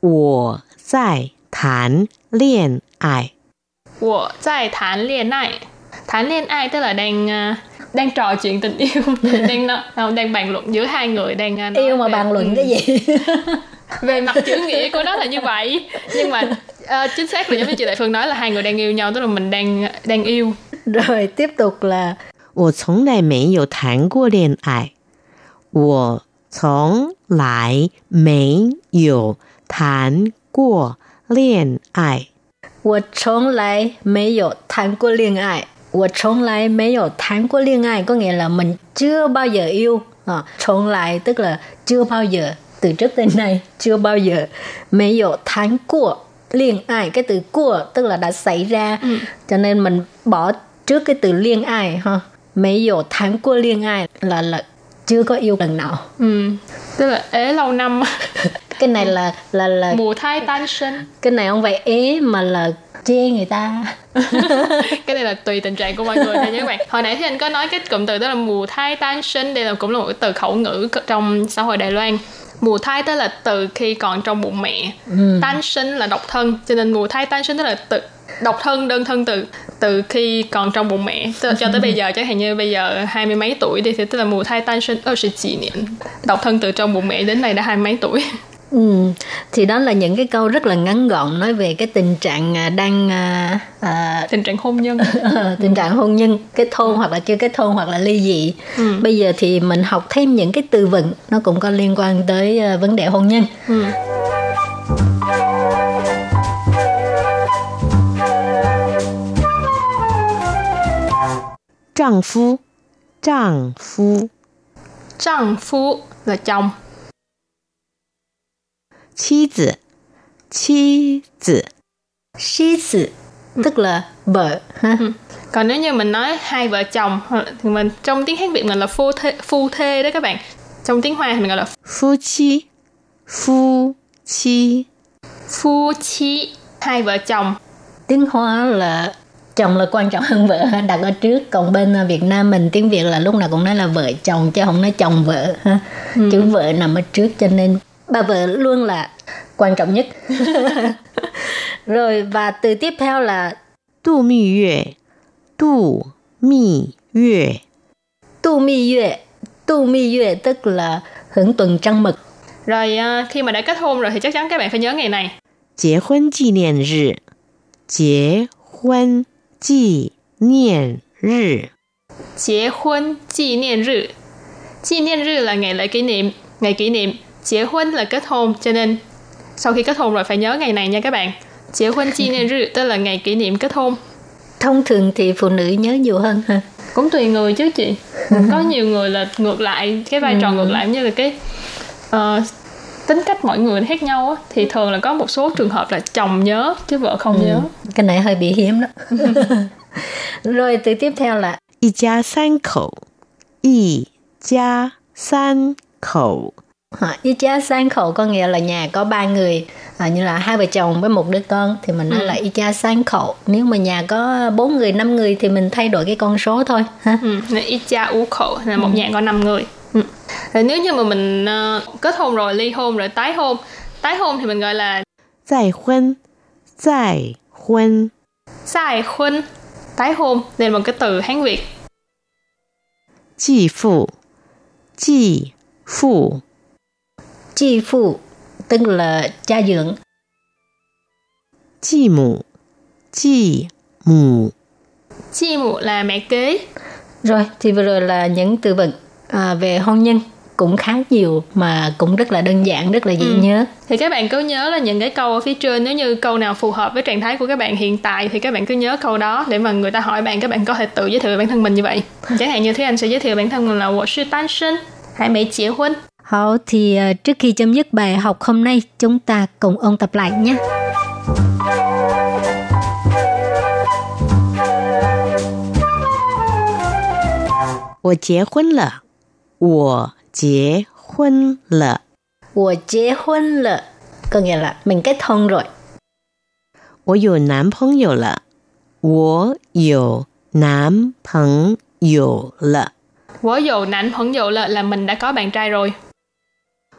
我在谈恋爱， của tại thán liên ai. Thán liên ai tức là đang à, đang trò chuyện tình yêu, đang nói- không, đang bàn luận giữa hai người đang à, nói Yêu mà về- bàn luận ừ, cái gì? về mặt chữ nghĩa của nó là như vậy nhưng mà à, chính xác là giống như chị Đại Phương nói là hai người đang yêu nhau tức là mình đang đang yêu Rồi tiếp tục là 我从来没有谈过恋爱，我从来没有谈过恋爱。 我从来没有谈过恋爱。我从来没有谈过恋爱 có nghĩa là mình chưa bao giờ yêu. À, 从来 tức là chưa bao giờ từ trước tới nay chưa bao giờ. 没有谈过恋爱 cái từ của tức là đã xảy ra. Cho nên mình bỏ trước cái từ liên ai ha? Mấy dụ tháng của liên ai là là chưa có yêu lần nào. Ừ. tức là ế lâu năm. Cái này là là là mù thai tan sinh. Cái này không phải ế mà là chê người ta. Cái này là tùy tình trạng của mọi người thôi nha các bạn. Hồi nãy thì anh có nói cái cụm từ đó là mù thai tan sinh. Đây là cũng là một cái từ khẩu ngữ trong xã hội đài loan. Mù thai tức là từ khi còn trong bụng mẹ. Ừ. tan sinh là độc thân cho nên mù thai tan sinh tức là từ độc thân đơn thân từ từ khi còn trong bụng mẹ tức là cho tới bây giờ chẳng hạn như bây giờ hai mươi mấy tuổi đi thì tức là mùa thai tan sinh ở chỉ niệm độc thân từ trong bụng mẹ đến nay đã hai mươi mấy tuổi Ừ, thì đó là những cái câu rất là ngắn gọn nói về cái tình trạng à, đang à, à, tình trạng hôn nhân tình trạng hôn nhân kết hôn hoặc là chưa kết hôn hoặc là ly dị. Bây giờ thì mình học thêm những cái từ vựng nó cũng có liên quan tới à, vấn đề hôn nhân. ừ. 丈夫，丈夫， 丈夫 là chồng 妻子，妻子， Sĩ tử tức là vợ ha. Ừ. còn nếu như mình nói hai vợ chồng thì mình trong tiếng hán việt mình là phu thê phu thê đó các bạn trong tiếng hoa thì mình gọi là phu chi phu chi phu chi hai vợ chồng tiếng hoa là chồng là quan trọng hơn vợ đặt ở trước. Còn bên à, Việt Nam mình tiếng Việt là lúc nào cũng nói là vợ chồng chứ không nói chồng vợ ha. Ừ. Chữ vợ nằm ở trước cho nên bà vợ luôn là quan trọng nhất. Rồi và từ tiếp theo là tu mi yue tu mi yue. Tu mi yue tu mi yue tức là hưởng tuần trăng mật rồi à, khi mà đã kết hôn rồi thì chắc chắn các bạn phải nhớ ngày này. Kết hôn 纪念日结婚纪念日纪念日 là ngày lễ kỷ niệm ngày kỷ niệm 结婚 là kết hôn cho nên sau khi kết hôn rồi phải nhớ ngày này nha các bạn 结婚纪念日 tức là ngày kỷ niệm kết hôn thông thường thì phụ nữ nhớ nhiều hơn ha cũng tùy người chứ chị có nhiều người là ngược lại cái vai trò ngược lại như là cái uh, tính cách mọi người khác nhau á thì thường là có một số trường hợp là chồng nhớ chứ vợ không ừ. nhớ cái này hơi bị hiếm đó rồi từ tiếp theo là y gia san khẩu y gia san khẩu y cha sang khẩu có nghĩa là nhà có ba người à, như là hai vợ chồng với một đứa con thì mình nói ừ. là y cha sang khẩu nếu mà nhà có bốn người năm người thì mình thay đổi cái con số thôi ha y cha u khẩu là một ừ. nhà có năm người Ừ. Nếu như mà mình uh, kết hôn rồi ly hôn rồi tái hôn, tái hôn thì mình gọi là tái hôn, tái hôn, tái hôn, tái hôn đây là một cái từ Hán Việt. Chị phụ, chị phụ, chị phụ tức là cha dưỡng. Chị mụ, chị mụ, chị mụ là mẹ kế. Rồi thì vừa rồi là những từ vựng à, về hôn nhân cũng khá nhiều mà cũng rất là đơn giản rất là dễ ừ. nhớ thì các bạn cứ nhớ là những cái câu ở phía trên nếu như câu nào phù hợp với trạng thái của các bạn hiện tại thì các bạn cứ nhớ câu đó để mà người ta hỏi bạn các bạn có thể tự giới thiệu về bản thân mình như vậy chẳng hạn như thế anh sẽ giới thiệu bản thân mình là 我是单身还没结婚 Hảo, thì uh, trước khi chấm dứt bài học hôm nay, chúng ta cùng ôn tập lại nhé. 我结婚了， 我结婚了，我结婚了，có nghĩa là mình kết hôn rồi. 我有男朋友了，我有男朋友了。我有男朋友了 là mình đã có bạn trai rồi.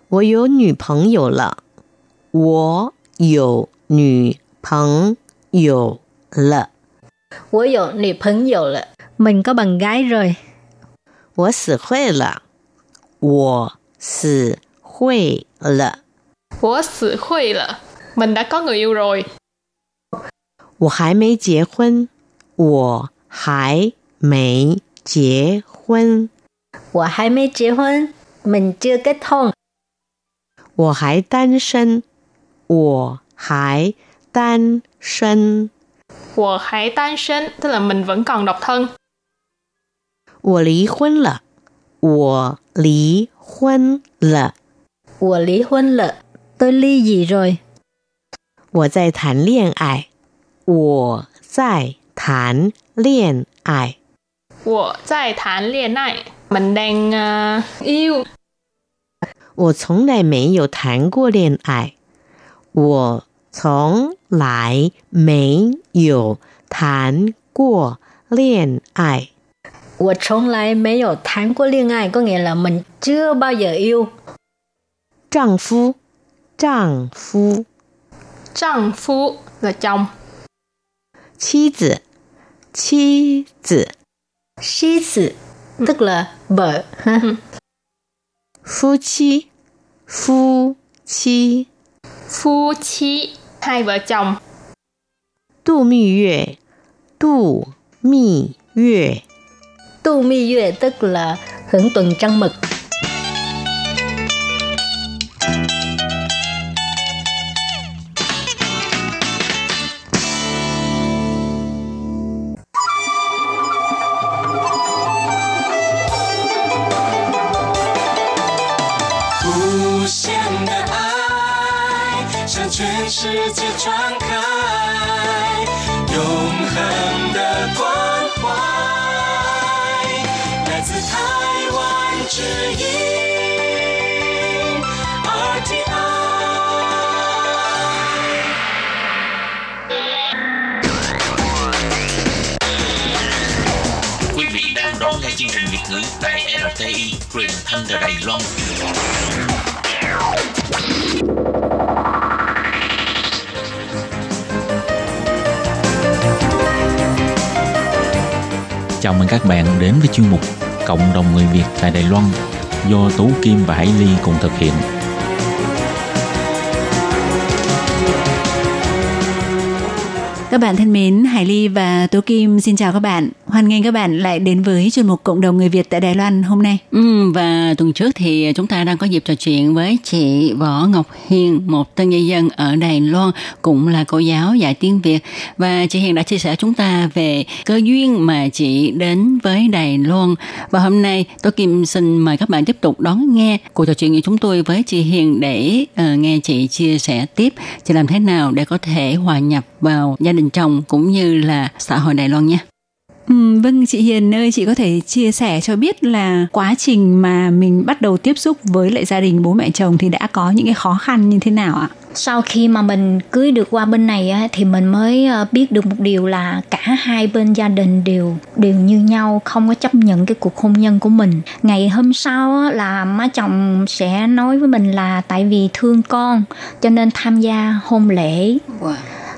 我有女朋友了，我有女朋友了，我有女朋友了，mình có bạn gái rồi。我死会了， 我死会了，我死会了，mình đã có người yêu rồi。我还没结婚，我还没结婚，我还没结婚，mình chưa kết hôn。我还单身，我还单身，我还单身，tức là mình vẫn còn độc thân. 我离婚了， 我离婚了，我离婚了，tôi ly dị rồi. 我在谈恋爱，我在谈恋爱，我在谈恋爱，mình đang uh, yêu. 我从来没有谈过恋爱。我从来没有谈过恋爱。 我从来没有谈过恋爱，có nghĩa là mình chưa bao giờ yêu。丈夫，丈夫，丈夫 là chồng。妻子，妻子，妻子，tức là vợ ha。夫妻，夫妻，夫妻 hai vợ chồng. 度蜜月，度蜜月， tu mi yue tức là hưởng tuần trăng mật Việt ngữ tại RTI truyền thanh từ Đài Loan. Chào mừng các bạn đến với chuyên mục Cộng đồng người Việt tại Đài Loan do Tú Kim và Hải Ly cùng thực hiện. Các bạn thân mến, Hải Ly và Tố Kim xin chào các bạn. Hoan nghênh các bạn lại đến với chuyên mục Cộng đồng người Việt tại Đài Loan hôm nay. Ừ, và tuần trước thì chúng ta đang có dịp trò chuyện với chị Võ Ngọc Hiền, một tân nhân dân ở Đài Loan, cũng là cô giáo dạy tiếng Việt. Và chị Hiền đã chia sẻ chúng ta về cơ duyên mà chị đến với Đài Loan. Và hôm nay tôi Kim xin mời các bạn tiếp tục đón nghe cuộc trò chuyện của chúng tôi với chị Hiền để uh, nghe chị chia sẻ tiếp chị làm thế nào để có thể hòa nhập vào gia đình chồng cũng như là xã hội Đài Loan nhé. Ừ, vâng chị Hiền ơi, chị có thể chia sẻ cho biết là quá trình mà mình bắt đầu tiếp xúc với lại gia đình bố mẹ chồng thì đã có những cái khó khăn như thế nào ạ? sau khi mà mình cưới được qua bên này á, thì mình mới ờ, biết được một điều là cả hai bên gia đình đều đều như nhau không có chấp nhận cái cuộc hôn nhân của mình ngày hôm sau á, là má chồng sẽ nói với mình là tại vì thương con cho nên tham gia hôn lễ Wow.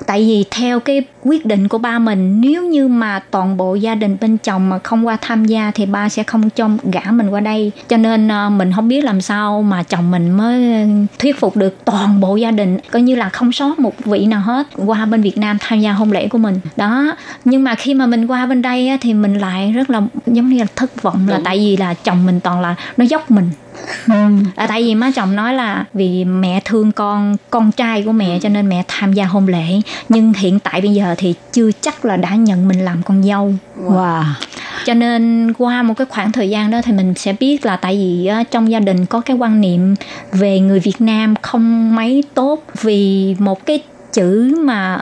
Tại vì theo cái quyết định của ba mình nếu như mà toàn bộ gia đình bên chồng mà không qua tham gia thì ba sẽ không cho gả mình qua đây. Cho nên ờ, mình không biết làm sao mà chồng mình mới thuyết phục được toàn bộ gia đình coi như là không sót một vị nào hết qua bên Việt Nam tham gia hôn lễ của mình. Đó nhưng mà khi mà mình qua bên đây thì mình lại rất là giống như là thất vọng là tại vì là chồng mình toàn là nó dốc mình là tại vì má chồng nói là vì mẹ thương con con trai của mẹ cho nên mẹ tham gia hôn lễ nhưng hiện tại bây giờ thì chưa chắc là đã nhận mình làm con dâu Wow. cho nên qua một cái khoảng thời gian đó thì mình sẽ biết là tại vì trong gia đình có cái quan niệm về người Việt Nam không mấy tốt vì một cái chữ mà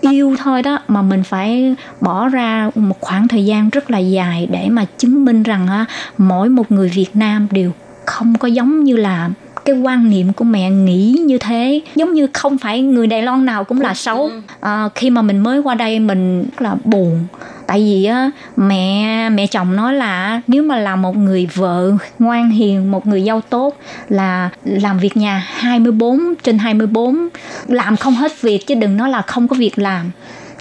yêu thôi đó mà mình phải bỏ ra một khoảng thời gian rất là dài để mà chứng minh rằng á, mỗi một người Việt Nam đều không có giống như là cái quan niệm của mẹ nghĩ như thế. Giống như không phải người Đài Loan nào cũng là xấu. À, khi mà mình mới qua đây mình rất là buồn. Tại vì á mẹ mẹ chồng nói là nếu mà là một người vợ ngoan hiền một người dâu tốt là làm việc nhà 24 trên 24 làm không hết việc chứ đừng nói là không có việc làm.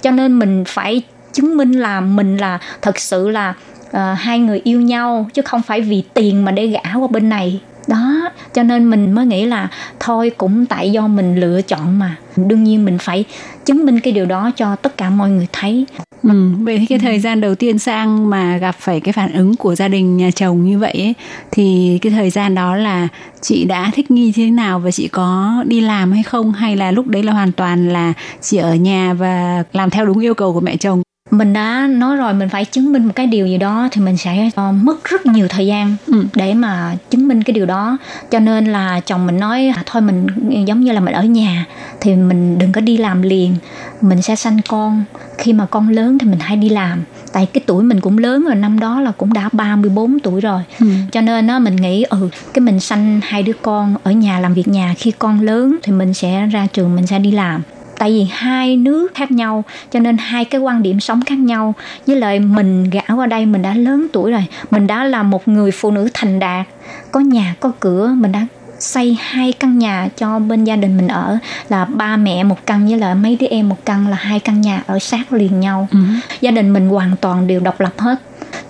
Cho nên mình phải chứng minh là mình là thật sự là uh, hai người yêu nhau chứ không phải vì tiền mà để gả qua bên này. Đó cho nên mình mới nghĩ là thôi cũng tại do mình lựa chọn mà. Đương nhiên mình phải chứng minh cái điều đó cho tất cả mọi người thấy. Ừ, vậy thì cái thời gian đầu tiên sang mà gặp phải cái phản ứng của gia đình nhà chồng như vậy ấy, thì cái thời gian đó là chị đã thích nghi thế nào và chị có đi làm hay không? Hay là lúc đấy là hoàn toàn là chị ở nhà và làm theo đúng yêu cầu của mẹ chồng? Mình đã nói rồi mình phải chứng minh một cái điều gì đó thì mình sẽ ờ, mất rất nhiều thời gian Ừ. để mà chứng minh cái điều đó. Cho nên là chồng mình nói à, thôi mình giống như là mình ở nhà thì mình đừng có đi làm liền. Mình sẽ sanh con. Khi mà con lớn thì mình hãy đi làm. Tại cái tuổi mình cũng lớn rồi năm đó là cũng đã 34 tuổi rồi. Ừ. cho nên á mình nghĩ ừ cái mình sanh hai đứa con ở nhà làm việc nhà khi con lớn thì mình sẽ ra trường mình sẽ đi làm tại vì hai nước khác nhau cho nên hai cái quan điểm sống khác nhau. Với lại mình gả qua đây mình đã lớn tuổi rồi mình đã là một người phụ nữ thành đạt. Có nhà có cửa mình đã xây hai căn nhà cho bên gia đình mình ở. Là ba mẹ một căn với lại mấy đứa em một căn là hai căn nhà ở sát liền nhau. Ừ. gia đình mình hoàn toàn đều độc lập hết.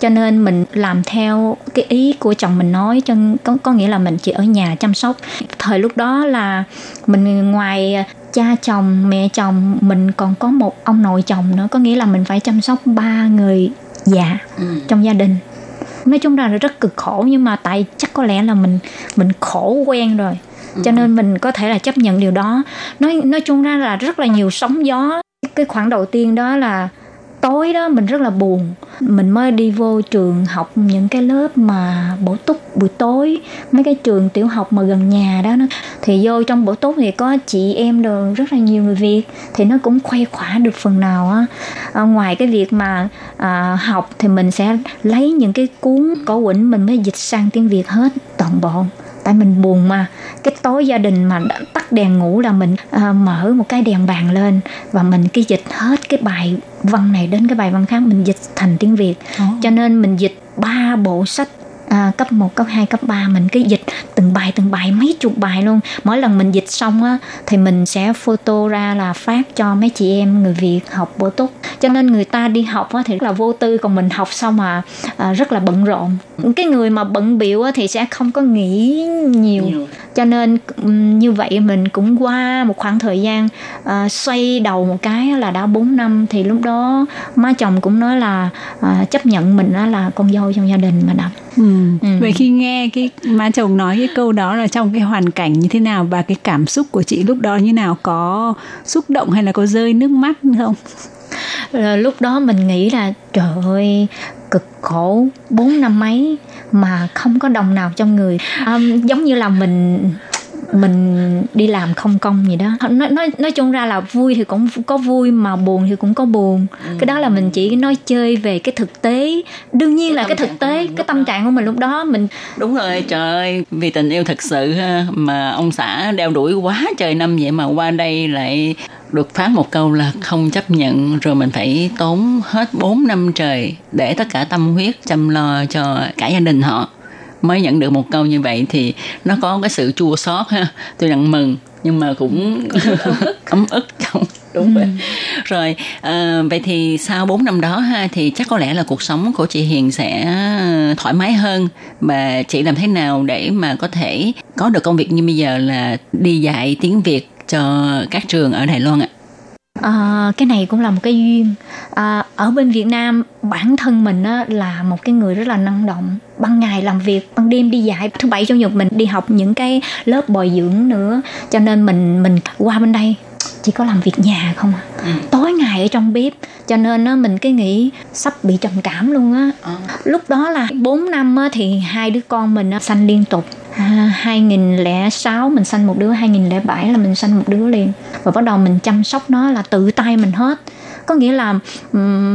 Cho nên mình làm theo cái ý của chồng mình nói cho có, có nghĩa là mình chỉ ở nhà chăm sóc. Thời lúc đó là mình ngoài cha chồng mẹ chồng mình còn có một ông nội chồng nữa. Có nghĩa là mình phải chăm sóc ba người già trong gia đình. Nói chung là rất cực khổ nhưng mà tại chắc có lẽ là mình mình khổ quen rồi. Cho nên mình có thể là chấp nhận điều đó. Nói nói chung ra là rất là nhiều sóng gió. Cái khoảng đầu tiên đó là tối đó mình rất là buồn. Mình mới đi vô trường học những cái lớp mà bổ túc buổi tối. Mấy cái trường tiểu học mà gần nhà đó nó thì vô trong bổ túc thì có chị em đồ rất là nhiều người việt thì nó cũng khuây khỏa được phần nào á. À, ngoài cái việc mà à, học thì mình sẽ lấy những cái cuốn cổ quỳnh mình mới dịch sang tiếng việt hết toàn bộ tại mình buồn mà. Cái tối gia đình mà đã tắt đèn ngủ là mình à, mở một cái đèn bàn lên và mình cái dịch hết cái bài văn này đến cái bài văn khác mình dịch thành tiếng việt. Oh. cho nên mình dịch ba bộ sách à, cấp 1, cấp 2, cấp 3 mình cứ dịch từng bài từng bài mấy chục bài luôn. Mỗi lần mình dịch xong á thì mình sẽ photo ra là phát cho mấy chị em người Việt học bổ túc. Cho nên người ta đi học á thì rất là vô tư còn mình học xong mà à, rất là bận rộn cái người mà bận biệu á thì sẽ không có nghĩ nhiều cho nên như vậy mình cũng qua một khoảng thời gian à, xoay đầu một cái là đã 4 năm thì lúc đó má chồng cũng nói là à, chấp nhận mình á là con dâu trong gia đình mà đọc Ừ. Ừ. Vậy khi nghe cái má chồng nói cái câu đó là trong cái hoàn cảnh như thế nào và cái cảm xúc của chị lúc đó như nào có xúc động hay là có rơi nước mắt không? Là lúc đó mình nghĩ là trời ơi cực khổ bốn năm mấy mà không có đồng nào trong người. À, giống như là mình mình đi làm không công gì đó. Nói nói nói chung ra là vui thì cũng có vui mà buồn thì cũng có buồn. Cái đó là mình chỉ nói chơi về cái thực tế. Đương nhiên là cái thực tế cái tâm trạng của mình lúc đó mình Đúng rồi, trời ơi, vì tình yêu thật sự ha, mà ông xã đeo đuổi quá trời năm vậy mà qua đây lại được phát một câu là không chấp nhận rồi mình phải tốn hết 4 năm trời để tất cả tâm huyết chăm lo cho cả gia đình họ mới nhận được một câu như vậy thì nó có cái sự chua xót ha. Tôi đang mừng nhưng mà cũng ấm ức trong đúng vậy rồi à, vậy thì sau 4 năm đó ha thì chắc có lẽ là cuộc sống của chị Hiền sẽ thoải mái hơn. Và chị làm thế nào để mà có thể có được công việc như bây giờ là đi dạy tiếng Việt cho các trường ở Đài Loan ạ? À, cái này cũng là một cái duyên. À, ở bên Việt Nam bản thân mình á, là một cái người rất là năng động. Ban ngày làm việc ban đêm đi dạy. Thứ bảy chủ nhật mình đi học những cái lớp bồi dưỡng nữa. Cho nên mình mình qua bên đây chỉ có làm việc nhà không à. Tối ngày ở trong bếp. Cho nên á, mình cái nghĩ sắp bị trầm cảm luôn á. Lúc đó là 4 năm á, thì hai đứa con mình á, sanh liên tục à, 2006 mình sanh một đứa 2007 là mình sanh một đứa liền. Và bắt đầu mình chăm sóc nó là tự tay mình hết. Có nghĩa là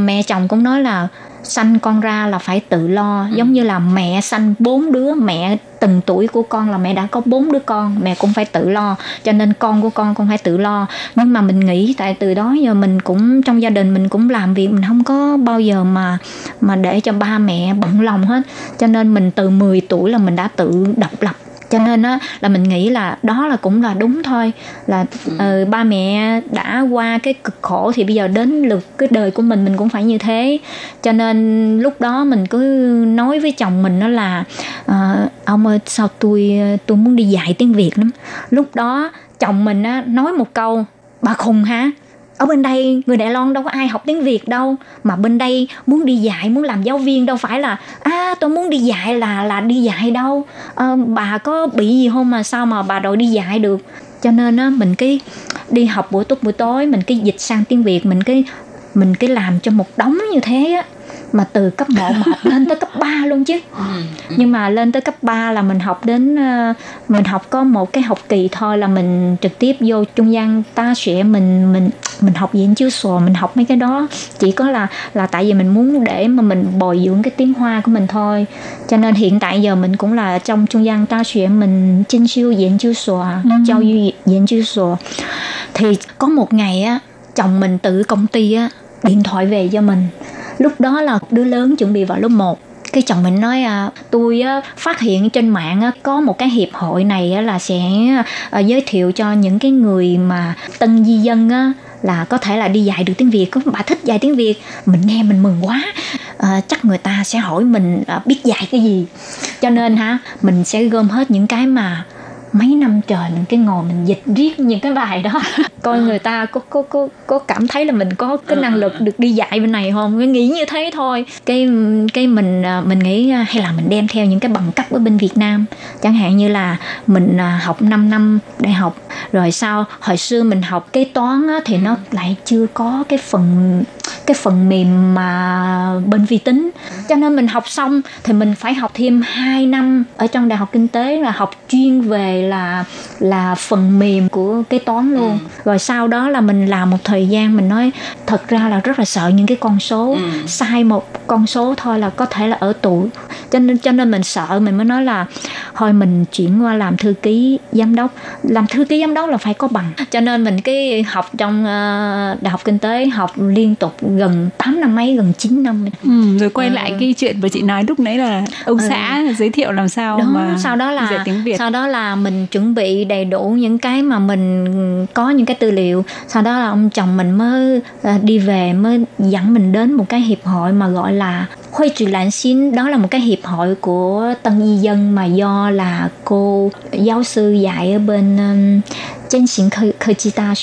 mẹ chồng cũng nói là sanh con ra là phải tự lo. Giống như là mẹ sanh bốn đứa mẹ từng tuổi của con là mẹ đã có bốn đứa con mẹ cũng phải tự lo cho nên con của con cũng phải tự lo. Nhưng mà mình nghĩ tại từ đó giờ mình cũng trong gia đình mình cũng làm việc mình không có bao giờ mà mà để cho ba mẹ bận lòng hết. Cho nên mình từ 10 tuổi là mình đã tự độc lập cho nên á là mình nghĩ là đó là cũng là đúng thôi. Là ờ, ba mẹ đã qua cái cực khổ thì bây giờ đến lượt cái đời của mình mình cũng phải như thế. Cho nên lúc đó mình cứ nói với chồng mình đó là uh, ông ơi sao tôi tôi muốn đi dạy tiếng việt lắm? Lúc đó chồng mình á nói một câu bà khùng hả? Ở bên đây người Đài Loan đâu có ai học tiếng Việt đâu. Mà bên đây muốn đi dạy muốn làm giáo viên đâu phải là à tôi muốn đi dạy là là đi dạy đâu. À, bà có bị gì không mà sao mà bà đòi đi dạy được? Cho nên á mình cái đi học buổi tối buổi tối mình cái dịch sang tiếng Việt mình cái mình cái làm cho một đống như thế á mà từ cấp 1 mà học lên tới cấp 3 luôn chứ. Nhưng mà lên tới cấp 3 là mình học đến ờ, mình học có một cái học kỳ thôi là mình trực tiếp vô trung gian ta sẽ mình mình mình học diễn chiếu sổ mình học mấy cái đó. Chỉ có là là tại vì mình muốn để mà mình bồi dưỡng cái tiếng hoa của mình thôi. Cho nên hiện tại giờ mình cũng là trong trung gian ta sẽ mình chinh siêu diễn chiếu sổ giáo dục diễn chiếu sổ thì có một ngày á chồng mình tự công ty á điện thoại về cho mình lúc đó là đứa lớn chuẩn bị vào lớp 1 cái chồng mình nói à, tôi á, phát hiện trên mạng á, có một cái hiệp hội này á, là sẽ à, giới thiệu cho những cái người mà tân di dân á, là có thể là đi dạy được tiếng Việt. Có bà thích dạy tiếng Việt. Mình nghe mình mừng quá. À, chắc người ta sẽ hỏi mình à, biết dạy cái gì. Cho nên ha mình sẽ gom hết những cái mà mấy năm trời mình cái ngồi mình dịch riết những cái bài đó. Coi người ta có có có có cảm thấy là mình có cái năng lực được đi dạy bên này không? Cái nghĩ như thế thôi. Cái cái mình à, mình nghĩ à, hay là mình đem theo những cái bằng cấp ở bên Việt Nam. Chẳng hạn như là mình à, học 5 năm đại học rồi sau hồi xưa mình học kế toán á, thì nó lại chưa có cái phần cái phần mềm mà bên vi tính. Cho nên mình học xong thì mình phải học thêm 2 năm ở trong đại học kinh tế là học chuyên về là là phần mềm của kế toán luôn. Rồi sau đó là mình làm một thời gian mình nói thật ra là rất là sợ những cái con số sai một con số thôi là có thể là ở tù. Cho nên cho nên mình sợ mình mới nói là thôi mình chuyển qua làm thư ký giám đốc. Làm thư ký giám đốc là phải có bằng. Cho nên mình cái học trong ờ, đại học kinh tế học liên tục học gần 8 năm mấy gần 9 năm ừ, rồi quay ừ. lại cái chuyện mà chị nói lúc nãy là ông ừ. xã giới thiệu làm sao đó, mà sau đó là tiếng Việt. sau đó là mình chuẩn bị đầy đủ những cái mà mình có những cái tư liệu. Sau đó là ông chồng mình mới ờ, đi về mới dẫn mình đến một cái hiệp hội mà gọi là khuê Trừ Lãn Xin đó là một cái hiệp hội của tân y dân mà do là cô giáo sư dạy ở bên um, Chân Xịn Khơi Khơi Chi Ta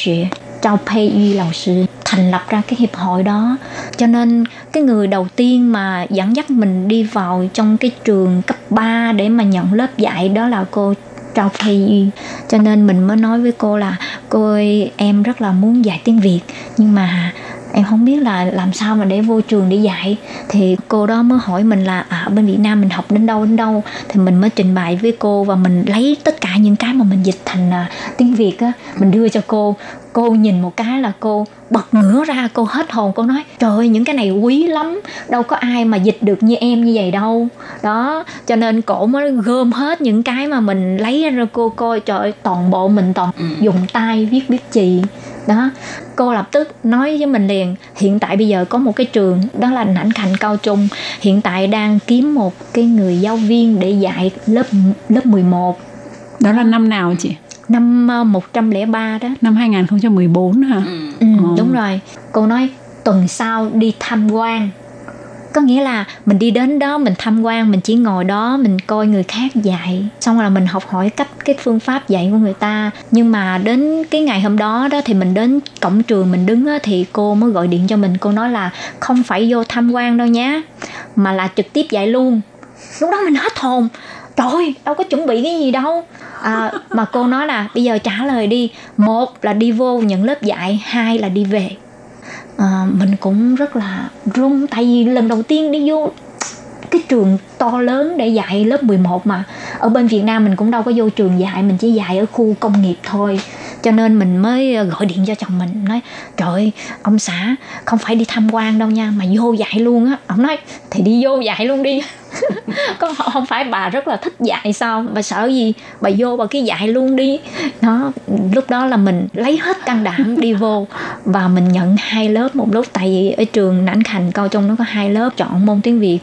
Châu Pei Yu lão sư thành lập ra cái hiệp hội đó. Cho nên cái người đầu tiên mà dẫn dắt mình đi vào trong cái trường cấp 3 để mà nhận lớp dạy đó là cô Trao Pei Yu. Cho nên mình mới nói với cô là cô ơi em rất là muốn dạy tiếng Việt nhưng mà em không biết là làm sao mà để vô trường để dạy. Thì cô đó mới hỏi mình là à, ở bên Việt Nam mình học đến đâu đến đâu? Thì mình mới trình bày với cô và mình lấy tất cả những cái mà mình dịch thành uh, tiếng Việt á mình đưa cho cô cô nhìn một cái là cô bật ngửa ra cô hết hồn cô nói trời ơi những cái này quý lắm đâu có ai mà dịch được như em như vậy đâu. Đó cho nên cổ mới gom hết những cái mà mình lấy ra cô coi trời ơi toàn bộ mình toàn dùng tay viết viết chì đó cô lập tức nói với mình liền hiện tại bây giờ có một cái trường đó là nảnh khành cao trung. Hiện tại đang kiếm một cái người giáo viên để dạy lớp lớp 11 Đó là năm nào chị? Năm ờ, 103 đó Năm 2014 hả? Ừ, Ồ. đúng rồi. Cô nói tuần sau đi tham quan. Có nghĩa là mình đi đến đó mình tham quan mình chỉ ngồi đó mình coi người khác dạy xong rồi là mình học hỏi cách cái phương pháp dạy của người ta nhưng mà đến cái ngày hôm đó đó thì mình đến cổng trường mình đứng á, thì cô mới gọi điện cho mình cô nói là không phải vô tham quan đâu nhé mà là trực tiếp dạy luôn lúc đó mình hết hồn trời ơi, đâu có chuẩn bị cái gì đâu. À, mà cô nói là bây giờ trả lời đi. Một là đi vô những lớp dạy hai là đi về. À, mình cũng rất là run tại vì lần đầu tiên đi vô cái trường to lớn để dạy lớp 11 mà. Ở bên Việt Nam mình cũng đâu có vô trường dạy mình chỉ dạy ở khu công nghiệp thôi cho nên mình mới ờ, gọi điện cho chồng mình nói trời ơi, ông xã không phải đi tham quan đâu nha mà vô dạy luôn á. Ông nói thì đi vô dạy luôn đi. Có không phải bà rất là thích dạy sao? Bà sợ gì? Bà vô bà cứ dạy luôn đi. Nó lúc đó là mình lấy hết can đảm đi vô và mình nhận hai lớp một lúc tại vì ở trường nảnh khành cao trung nó có hai lớp chọn môn tiếng việt.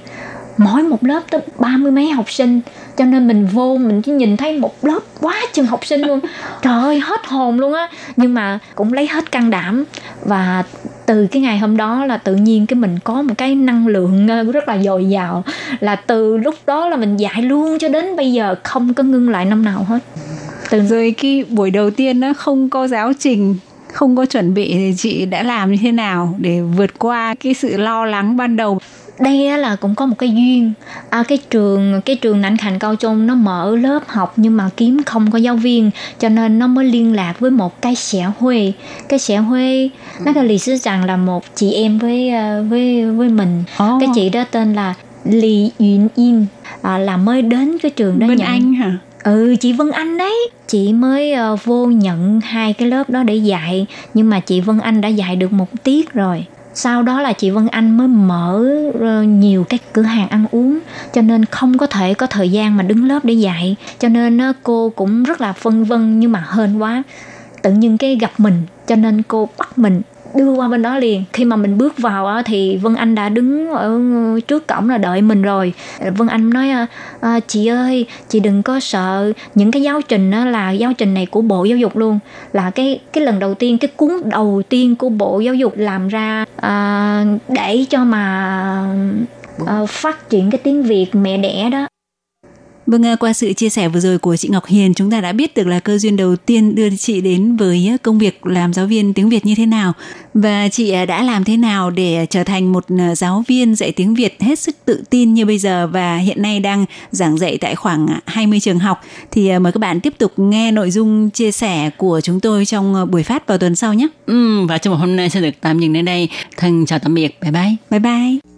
Mỗi một lớp tới ba mươi mấy học sinh cho nên mình vô mình chỉ nhìn thấy một lớp quá chừng học sinh luôn. Trời ơi hết hồn luôn á. Nhưng mà cũng lấy hết can đảm. Và từ cái ngày hôm đó là tự nhiên cái mình có một cái năng lượng ờ, rất là dồi dào. Là từ lúc đó là mình dạy luôn cho đến bây giờ không có ngưng lại năm nào hết. Từ Rồi cái buổi đầu tiên nó không có giáo trình không có chuẩn bị thì chị đã làm như thế nào để vượt qua cái sự lo lắng ban đầu đây á là cũng có một cái duyên. À, cái trường cái trường nảnh khành cao trung nó mở lớp học nhưng mà kiếm không có giáo viên cho nên nó mới liên lạc với một cái xã huê. Cái xã huê nó cái lì sư rằng là một chị em với ờ, với với mình. Ồ. cái chị đó tên là Lì Yuen Yên. À, là mới đến cái trường đó bên nhận. Anh hả? ừ chị Vân Anh đấy. Chị mới ờ, vô nhận hai cái lớp đó để dạy. Nhưng mà chị Vân Anh đã dạy được một tiết rồi sau đó là chị Vân Anh mới mở ờ, nhiều cái cửa hàng ăn uống, cho nên không có thể có thời gian mà đứng lớp để dạy. Cho nên ờ, cô cũng rất là phân vân nhưng mà hên quá. Tự nhiên cái gặp mình, cho nên cô bắt mình đưa qua bên đó liền. Khi mà mình bước vào á, thì Vân Anh đã đứng ở trước cổng là đợi mình rồi. Vân Anh nói à, à, chị ơi chị đừng có sợ. Những cái giáo trình á, là giáo trình này của Bộ Giáo dục luôn. Là cái cái lần đầu tiên cái cuốn đầu tiên của Bộ Giáo dục làm ra à, để cho mà à, phát triển cái tiếng Việt mẹ đẻ đó. Vâng, à, qua sự chia sẻ vừa rồi của chị Ngọc Hiền, chúng ta đã biết được là cơ duyên đầu tiên đưa chị đến với công việc làm giáo viên tiếng Việt như thế nào và chị à, đã làm thế nào để trở thành một à, giáo viên dạy tiếng Việt hết sức tự tin như bây giờ và hiện nay đang giảng dạy tại khoảng 20 trường học. Thì mời các bạn tiếp tục nghe nội dung chia sẻ của chúng tôi trong buổi phát vào tuần sau nhé. Ừ, và trong một hôm nay sẽ được tạm dừng đến đây. Thân chào tạm biệt. Bye bye. Bye bye.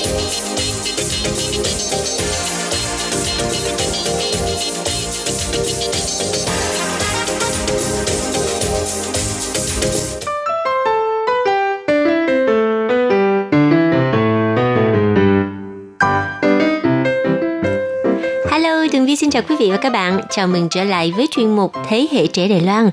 Chào quý vị và các bạn. Chào mừng trở lại với chuyên mục Thế hệ trẻ Đài Loan.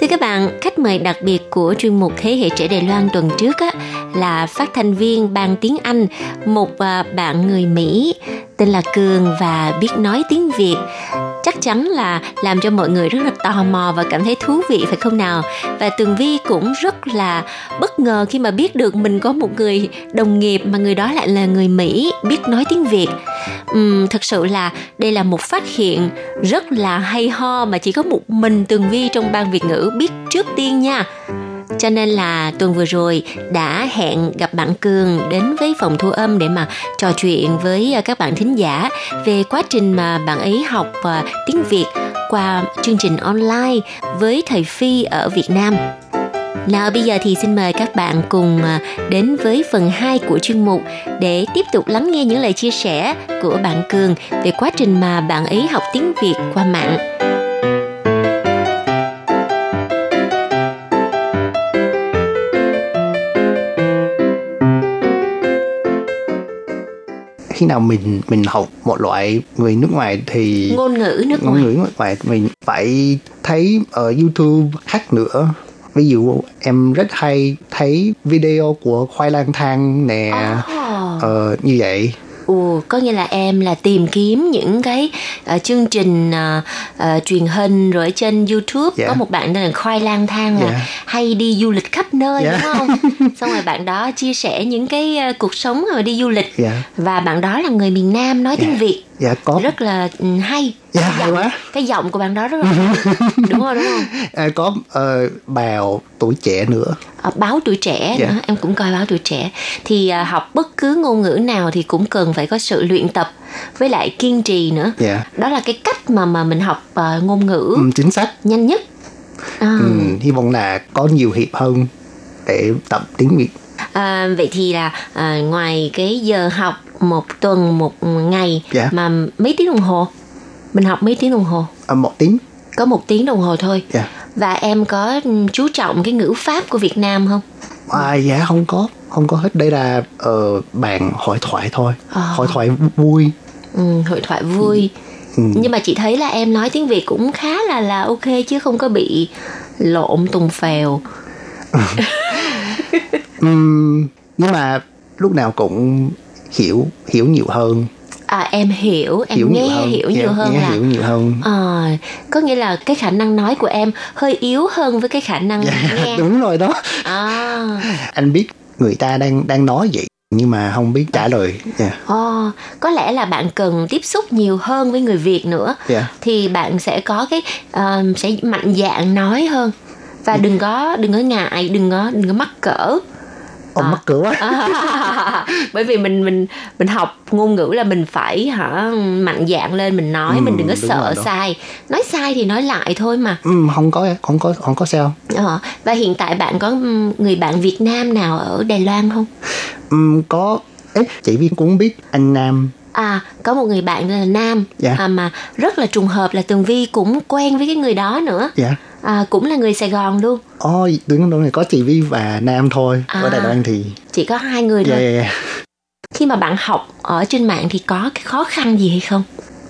Thưa các bạn, khách mời đặc biệt của chuyên mục Thế hệ trẻ Đài Loan tuần trước á, là phát thanh viên ban tiếng Anh, một à, bạn người Mỹ tên là Cường và biết nói tiếng Việt. Chắc chắn là làm cho mọi người rất là tò mò và cảm thấy thú vị phải không nào? Và Tường Vi cũng rất là bất ngờ khi mà biết được mình có một người đồng nghiệp mà người đó lại là người Mỹ biết nói tiếng Việt. Ừm, thực sự là đây là một phát hiện rất là hay ho mà chỉ có một mình Tường Vi trong ban Việt ngữ biết trước tiên nha. Cho nên là tuần vừa rồi đã hẹn gặp bạn Cường đến với phòng thu âm để mà trò chuyện với à, các bạn thính giả về quá trình mà bạn ấy học à, tiếng Việt qua chương trình online với thầy Phi ở Việt Nam. Nào bây giờ thì xin mời các bạn cùng à, đến với phần 2 của chuyên mục để tiếp tục lắng nghe những lời chia sẻ của bạn Cường về quá trình mà bạn ấy học tiếng Việt qua mạng. khi nào mình mình học một loại người nước ngoài thì Ngôn ngữ nước ngôn ngoài. ngữ nước ngoài mình phải thấy ở YouTube khác nữa ví dụ em rất hay thấy video của khoai lang thang nè Ồ. ờ, như vậy Ồ, có nghĩa là em là tìm kiếm những cái ờ, chương trình ờ, ờ, truyền hình rồi trên YouTube Dạ. có một bạn tên là Khoai lang thang là Dạ. hay đi du lịch khắp nơi Dạ. đúng không? Xong rồi bạn đó chia sẻ những cái ờ, cuộc sống rồi đi du lịch Dạ. và bạn đó là người miền Nam nói tiếng Việt dạ có rất là ừ, hay. Dạ, Cái hay giọng- quá. Cái giọng của bạn đó rất là đúng rồi đúng không? à, có ờ, bào tuổi trẻ nữa. Ờ, báo tuổi trẻ Dạ. nữa em cũng coi báo tuổi trẻ. Thì à, học bất cứ ngôn ngữ nào thì cũng cần phải có sự luyện tập với lại kiên trì nữa. Dạ. Đó là cái cách mà mà mình học à, ngôn ngữ ừ, chính xác. nhanh nhất. À, ừ, hy vọng là có nhiều hiệp hơn để tập tiếng việt. À, vậy thì là à, ngoài cái giờ học một tuần một ngày Dạ. mà mấy tiếng đồng hồ mình học mấy tiếng đồng hồ? À, một tiếng. Có một tiếng đồng hồ thôi. Dạ. Và em có ừ, chú trọng cái ngữ pháp của Việt Nam không? À, dạ không có. Không có hết. Đây là ờ, bàn hội thoại thôi. À. hội thoại vui. Ừ, hội thoại vui. Ừ. nhưng mà chị thấy là em nói tiếng Việt cũng khá là là ok chứ không có bị lộn tùng phèo. Ừm, nhưng mà lúc nào cũng hiểu hiểu nhiều hơn à em hiểu em hiểu nghe nhiều hơn. hiểu nhiều hơn nghe là hiểu nhiều hơn. Ờ, có nghĩa là cái khả năng nói của em hơi yếu hơn với cái khả năng nghe. Dạ, đúng rồi đó. À, anh biết người ta đang đang nói vậy nhưng mà không biết trả lời. Dạ. Ồ, có lẽ là bạn cần tiếp xúc nhiều hơn với người Việt nữa. Dạ. Thì bạn sẽ có cái ờ, sẽ mạnh dạn nói hơn. Và đừng có đừng có ngại đừng có đừng có mắc cỡ Ồ, mắc cửa quá. À, bởi vì mình mình mình học ngôn ngữ là mình phải hả mạnh dạn lên mình nói Ừ, mình đừng có đúng sợ rồi sai. Nói sai thì nói lại thôi mà. Ừ, không có không có không có sao. ờ, và hiện tại bạn có ừm, người bạn Việt Nam nào ở Đài Loan không? Ừ, có. Ấy chị Viên cũng biết anh Nam. À có một người bạn là Nam. Dạ. à, mà rất là trùng hợp là Tường Vi cũng quen với cái người đó nữa. Dạ à, cũng là người Sài Gòn luôn Ồ, đúng rồi, có chị Vi và Nam thôi. Ở À. Đài Loan thì chỉ có hai người thôi dạ. khi mà bạn học ở trên mạng thì có cái khó khăn gì hay không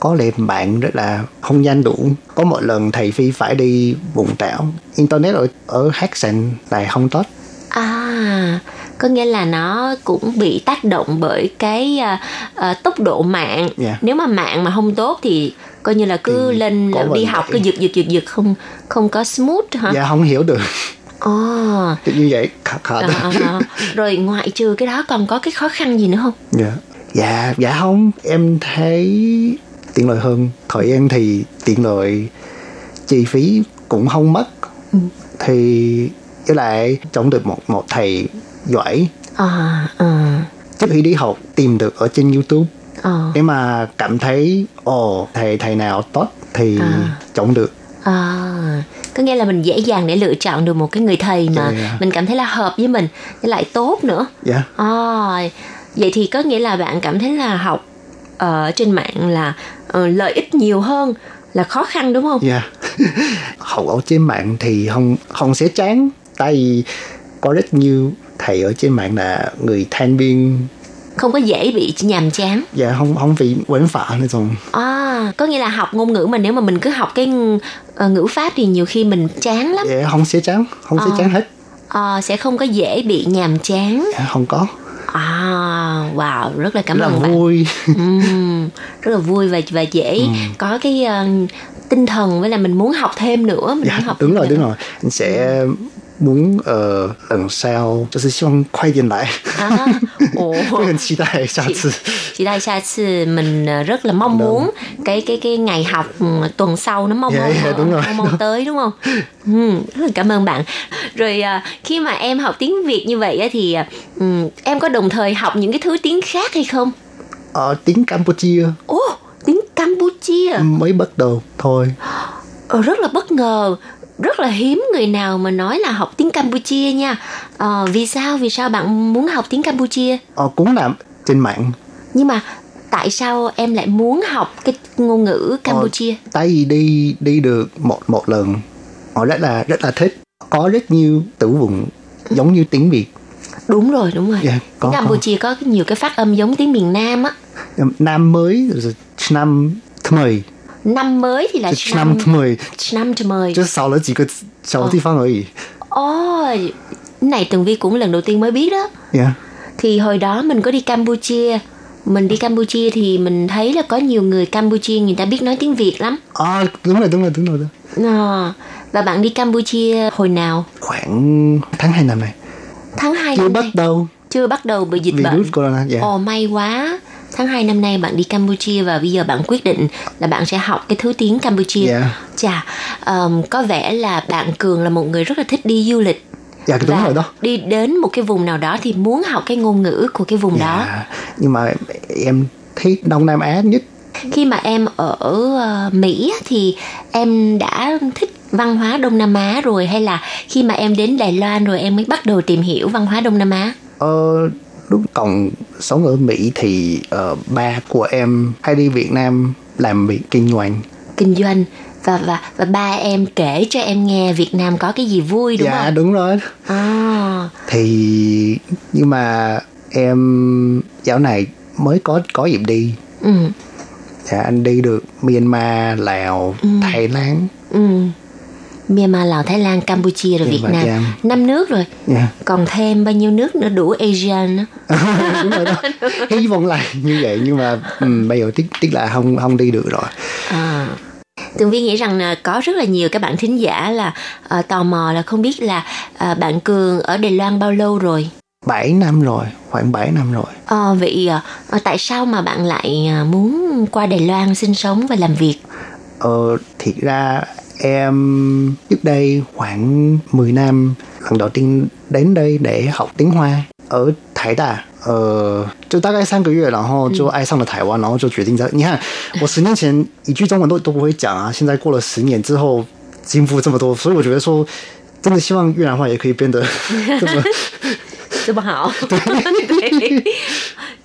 có lẽ bạn rất là không nhanh đủ. Có một lần thầy Phi phải đi vùng đảo. Internet ở ở sạn là không tốt. À, có nghĩa là nó cũng bị tác động bởi cái à, à, tốc độ mạng. Dạ. Nếu mà mạng mà không tốt thì coi như là cứ Thì lên đi học cứ giật giật giật giật không không có smooth hả? Dạ không hiểu được. Ồ. như vậy khó khó. À, à, rồi ngoại trừ cái đó còn có cái khó khăn gì nữa không? Dạ. Dạ, dạ không. Em thấy tiện lợi hơn. Thời gian thì tiện lợi chi phí cũng không mất. Ừ. Thì với lại chọn được một một thầy giỏi À, à, trước khi đi học tìm được ở trên YouTube à, nếu mà cảm thấy ồ thầy thầy nào tốt thì À. chọn được à. Có nghĩa là mình dễ dàng để lựa chọn được một cái người thầy mà Dạ, dạ. mình cảm thấy là hợp với mình, với lại tốt nữa. dạ À, vậy thì có nghĩa là bạn cảm thấy là học ở trên mạng là ờ, lợi ích nhiều hơn là khó khăn đúng không? dạ học ở trên mạng thì không không sẽ chán tại vì có rất nhiều thầy ở trên mạng là người thanh biên Không có dễ bị nhàm chán. dạ không không vì quán phả nữa rồi À, có nghĩa là học ngôn ngữ mà nếu mà mình cứ học cái ờ, ngữ pháp thì nhiều khi mình chán lắm. dạ không sẽ chán không sẽ Ờ. chán hết Ờ, sẽ không có dễ bị nhàm chán. dạ, không có À, wow, rất là cảm rất là ơn bạn. vui Ừm, rất là vui và và dễ có cái ờ, tinh thần với là mình muốn học thêm nữa, mình dạ muốn học đúng rồi nữa. đúng rồi anh sẽ muốn ờ, lần sau就是希望快点来 À, ồ. 会很期待下次 chị đây xa次mình ờ, rất là mong muốn cái cái cái ngày học ừ, tuần sau nó mong Dạ, mong dạ, đúng rồi. mong, mong tới đúng không? Ừ, rất là cảm ơn bạn. Rồi ờ, khi mà em học tiếng Việt như vậy á, thì ờ, ừ, em có đồng thời học những cái thứ tiếng khác hay không? Ờ, tiếng Campuchia Ồ, tiếng Campuchia. mới bắt đầu thôi Ờ, rất là bất ngờ rất là hiếm người nào mà nói là học tiếng Campuchia nha. Ờ, vì sao? Vì sao bạn muốn học tiếng Campuchia? Ờ, cũng là trên mạng. Nhưng mà tại sao em lại muốn học cái ngôn ngữ Campuchia? Ờ, tại vì đi đi được một một lần. Họ rất là rất là thích. Có rất nhiều từ vựng giống như tiếng Việt. Đúng rồi đúng rồi. Dạ, tiếng có, có. Campuchia có nhiều cái phát âm giống tiếng miền Nam á. Năm mới năm mười năm mới thì là năm mới năm mới chứ sau là chỉ có sau thì phương rồi Ồ, này Tường Vi cũng lần đầu tiên mới biết đó. Yeah. Thì hồi đó mình có đi Campuchia, mình đi Campuchia thì mình thấy là có nhiều người Campuchia người ta biết nói tiếng Việt lắm. À, đúng rồi, đúng rồi, đúng rồi. À, và bạn đi Campuchia hồi nào? Khoảng tháng 2 năm này. Tháng 2 Chưa năm bắt này. đầu. Chưa bắt đầu bị dịch Virus bệnh. Corona. Yeah. Ồ, may quá. Tháng 2 năm nay bạn đi Campuchia và bây giờ bạn quyết định là bạn sẽ học cái thứ tiếng Campuchia. Dạ. Chà, ờm, có vẻ là bạn Cường là một người rất là thích đi du lịch. dạ đúng và rồi đó đi đến một cái vùng nào đó thì muốn học cái ngôn ngữ của cái vùng đó. dạ. nhưng mà em thích Đông Nam Á nhất Khi mà em ở ờ, Mỹ thì em đã thích văn hóa Đông Nam Á rồi hay là khi mà em đến Đài Loan rồi em mới bắt đầu tìm hiểu văn hóa Đông Nam Á? Ờ, lúc còn sống ở Mỹ thì ờ, ba của em hay đi Việt Nam làm việc kinh doanh. kinh doanh và và và ba em kể cho em nghe Việt Nam có cái gì vui đúng dạ không? đúng rồi. À, Thì nhưng mà em dạo này mới có có dịp đi. ừ, Dạ anh đi được Myanmar, Lào, Thái Lan. ừ. Myanmar, Lào, Thái Lan, Campuchia rồi Việt Myanmar, Nam. dạ. Năm nước rồi. Dạ. Còn thêm bao nhiêu nước nữa đủ Asian nữa. đúng rồi đó. Hy vọng là như vậy nhưng mà um, bây giờ tiếc tiếc là không không đi được rồi. À. Tường Vi nghĩ rằng là có rất là nhiều các bạn thính giả là ờ, tò mò là không biết là ờ, bạn Cường ở Đài Loan bao lâu rồi. 7 năm rồi, khoảng 7 năm rồi. Ờ, vậy ờ, tại sao mà bạn lại muốn qua Đài Loan sinh sống và làm việc? Ờ, thiệt ra em trước đây khoảng 10 năm lần đầu tiên đến đây để học tiếng Hoa ở台大，呃，就大概三个月，然后就爱上了台湾，然后就决定在。你看，我十年前一句中文都都不会讲啊，现在过了十年之后，进步这么多，所以我觉得说，真的希望越南话也可以变得这么这么好. Đấy.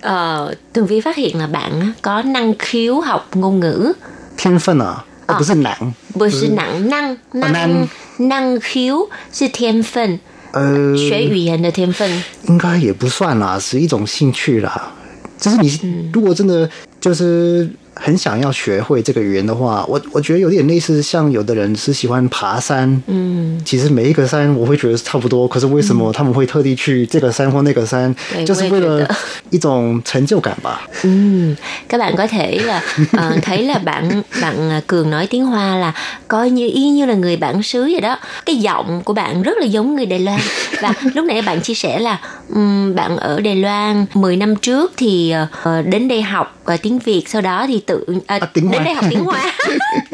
Ờ, Tường Vi phát hiện là bạn có năng khiếu học ngôn ngữ. 天分啊， 而不是难。不是能 năng năng năng. năng khiếu 是天分，呃，学语言的天分。应该也不算啦，是一种兴趣啦。就是你如果真的就是很想要学会这个语言的话，我我觉得有点类似，像有的人是喜欢爬山，嗯，其实每一个山我会觉得差不多，可是为什么他们会特地去这个山或那个山，对就是为了我也觉得一种成就感吧。 Ừm, các bạn có thể là ờ, thấy là bạn bạn ờ, Cường nói tiếng Hoa là coi như y như là người bản xứ vậy đó. Cái giọng của bạn rất là giống người Đài Loan. Và lúc nãy bạn chia sẻ là ừm, bạn ở Đài Loan 10 năm trước thì ờ, đến đây học ờ, tiếng Việt sau đó thì tự à, tiếng đến Hoa. đây học tiếng Hoa.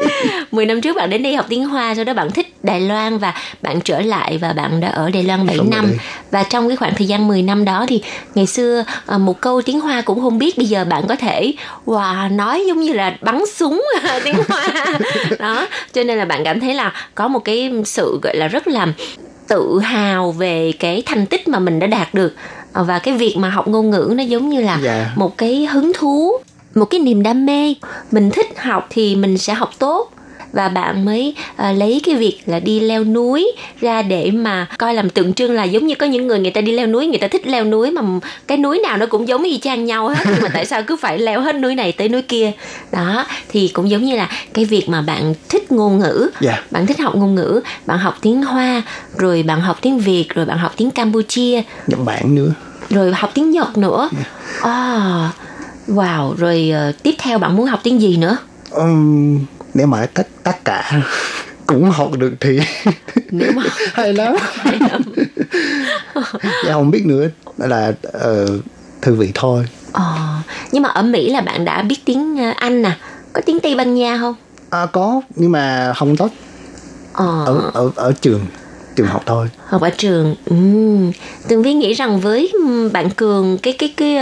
10 năm trước bạn đến đây học tiếng Hoa sau đó bạn thích Đài Loan và bạn trở lại và bạn đã ở Đài Loan 7 Sống năm và trong cái khoảng thời gian 10 năm đó thì ngày xưa à, một câu tiếng Hoa cũng không biết bây giờ bạn có thể wow, nói giống như là bắn súng tiếng Hoa đó cho nên là bạn cảm thấy là có một cái sự gọi là rất là tự hào về cái thành tích mà mình đã đạt được Ờ, và cái việc mà học ngôn ngữ nó giống như là Dạ. một cái hứng thú một cái niềm đam mê. Mình thích học thì mình sẽ học tốt. Và bạn mới à, lấy cái việc là đi leo núi ra để mà coi làm tượng trưng là giống như có những người người ta đi leo núi người ta thích leo núi mà cái núi nào nó cũng giống y chang nhau hết. Nhưng mà tại sao cứ phải leo hết núi này tới núi kia? Đó thì cũng giống như là cái việc mà bạn thích ngôn ngữ. Dạ. bạn thích học ngôn ngữ bạn học tiếng hoa rồi bạn học tiếng việt rồi bạn học tiếng campuchia. Nhật Bản nữa. rồi học tiếng nhật nữa. À, wow rồi ờ, tiếp theo bạn muốn học tiếng gì nữa Ừm, nếu mà tất tất cả cũng học được thì nếu mà hay lắm. dạ không biết nữa là ờ, thư vị thôi. Ờ, nhưng mà ở Mỹ là bạn đã biết tiếng ờ, Anh nè, có tiếng Tây Ban Nha không? À, có nhưng mà không tốt Ờ, ở ở ở trường trường học thôi. học ở trường. Ừm. Tường Vi nghĩ rằng với bạn Cường cái cái cái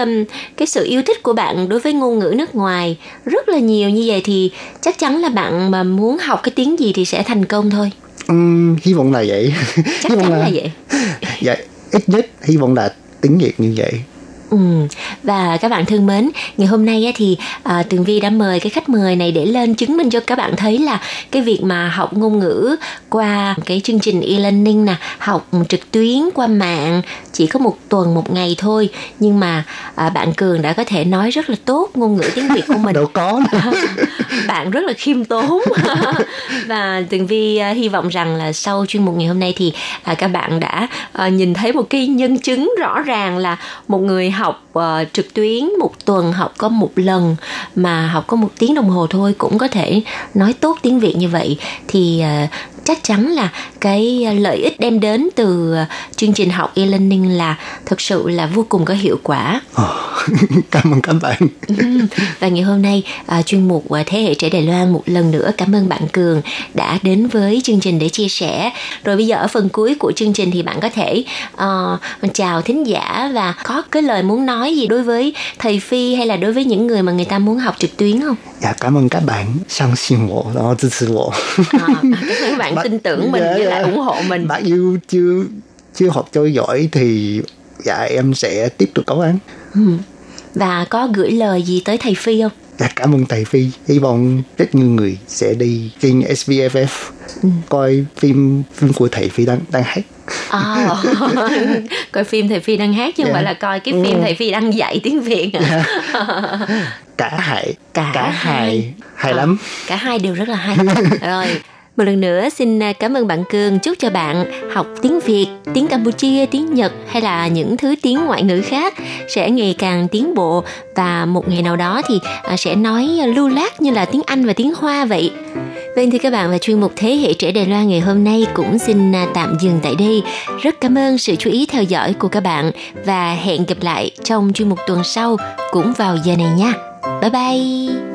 cái sự yêu thích của bạn đối với ngôn ngữ nước ngoài rất là nhiều như vậy thì chắc chắn là bạn mà muốn học cái tiếng gì thì sẽ thành công thôi. Ừm, hy vọng là vậy. Chắc chắn là vậy. dạ ít nhất hy vọng là tiếng Việt như vậy. Ừ. Và các bạn thân mến, ngày hôm nay thì à, Tường Vi đã mời cái khách mời này để lên chứng minh cho các bạn thấy là cái việc mà học ngôn ngữ qua cái chương trình e-learning nè, học trực tuyến qua mạng chỉ có một tuần một ngày thôi, nhưng mà à, bạn Cường đã có thể nói rất là tốt ngôn ngữ tiếng Việt của mình. Đâu có nữa. bạn rất là khiêm tốn và tường vi à, hy vọng rằng là sau chuyên mục ngày hôm nay thì à, các bạn đã à, nhìn thấy một cái nhân chứng rõ ràng là một người học uh, trực tuyến một tuần học có một lần mà học có một tiếng đồng hồ thôi cũng có thể nói tốt tiếng việt như vậy. Thì uh, chắc chắn là cái lợi ích đem đến từ à, chương trình học e-learning là thực sự là vô cùng có hiệu quả Ờ, cảm ơn các bạn. và ngày hôm nay à, chuyên mục à, Thế hệ trẻ Đài Loan một lần nữa cảm ơn bạn Cường đã đến với chương trình để chia sẻ. Rồi bây giờ ở phần cuối của chương trình thì bạn có thể ờ, chào thính giả và có cái lời muốn nói gì đối với thầy Phi hay là đối với những người mà người ta muốn học trực tuyến không? Dạ cảm ơn các bạn 相信我，然后支持我。 À, cảm ơn bạn bạn- tin tưởng mình Dạ, với dạ. lại ủng hộ mình. Bạn yêu chưa chưa học cho giỏi thì dạ em sẽ tiếp tục cố gắng. Và có gửi lời gì tới thầy Phi không? Dạ cảm ơn thầy Phi. Hy vọng rất nhiều người sẽ đi kênh SVFF coi phim phim của thầy Phi đang đang hát. À, coi phim thầy Phi đang hát chứ không Dạ. phải là coi cái phim Ừ. thầy Phi đang dạy tiếng Việt à. Cả hai Cả cả hai. hay Ờ, lắm. Cả hai đều rất là hay. Rồi, một lần nữa xin à, cảm ơn bạn Cường chúc cho bạn học tiếng Việt, tiếng Campuchia, tiếng Nhật hay là những thứ tiếng ngoại ngữ khác sẽ ngày càng tiến bộ và một ngày nào đó thì à, sẽ nói lưu lát như là tiếng Anh và tiếng Hoa vậy. Vâng thưa các bạn và chuyên mục Thế hệ trẻ Đài Loan ngày hôm nay cũng xin à, tạm dừng tại đây. Rất cảm ơn sự chú ý theo dõi của các bạn và hẹn gặp lại trong chuyên mục tuần sau cũng vào giờ này nha. Bye bye!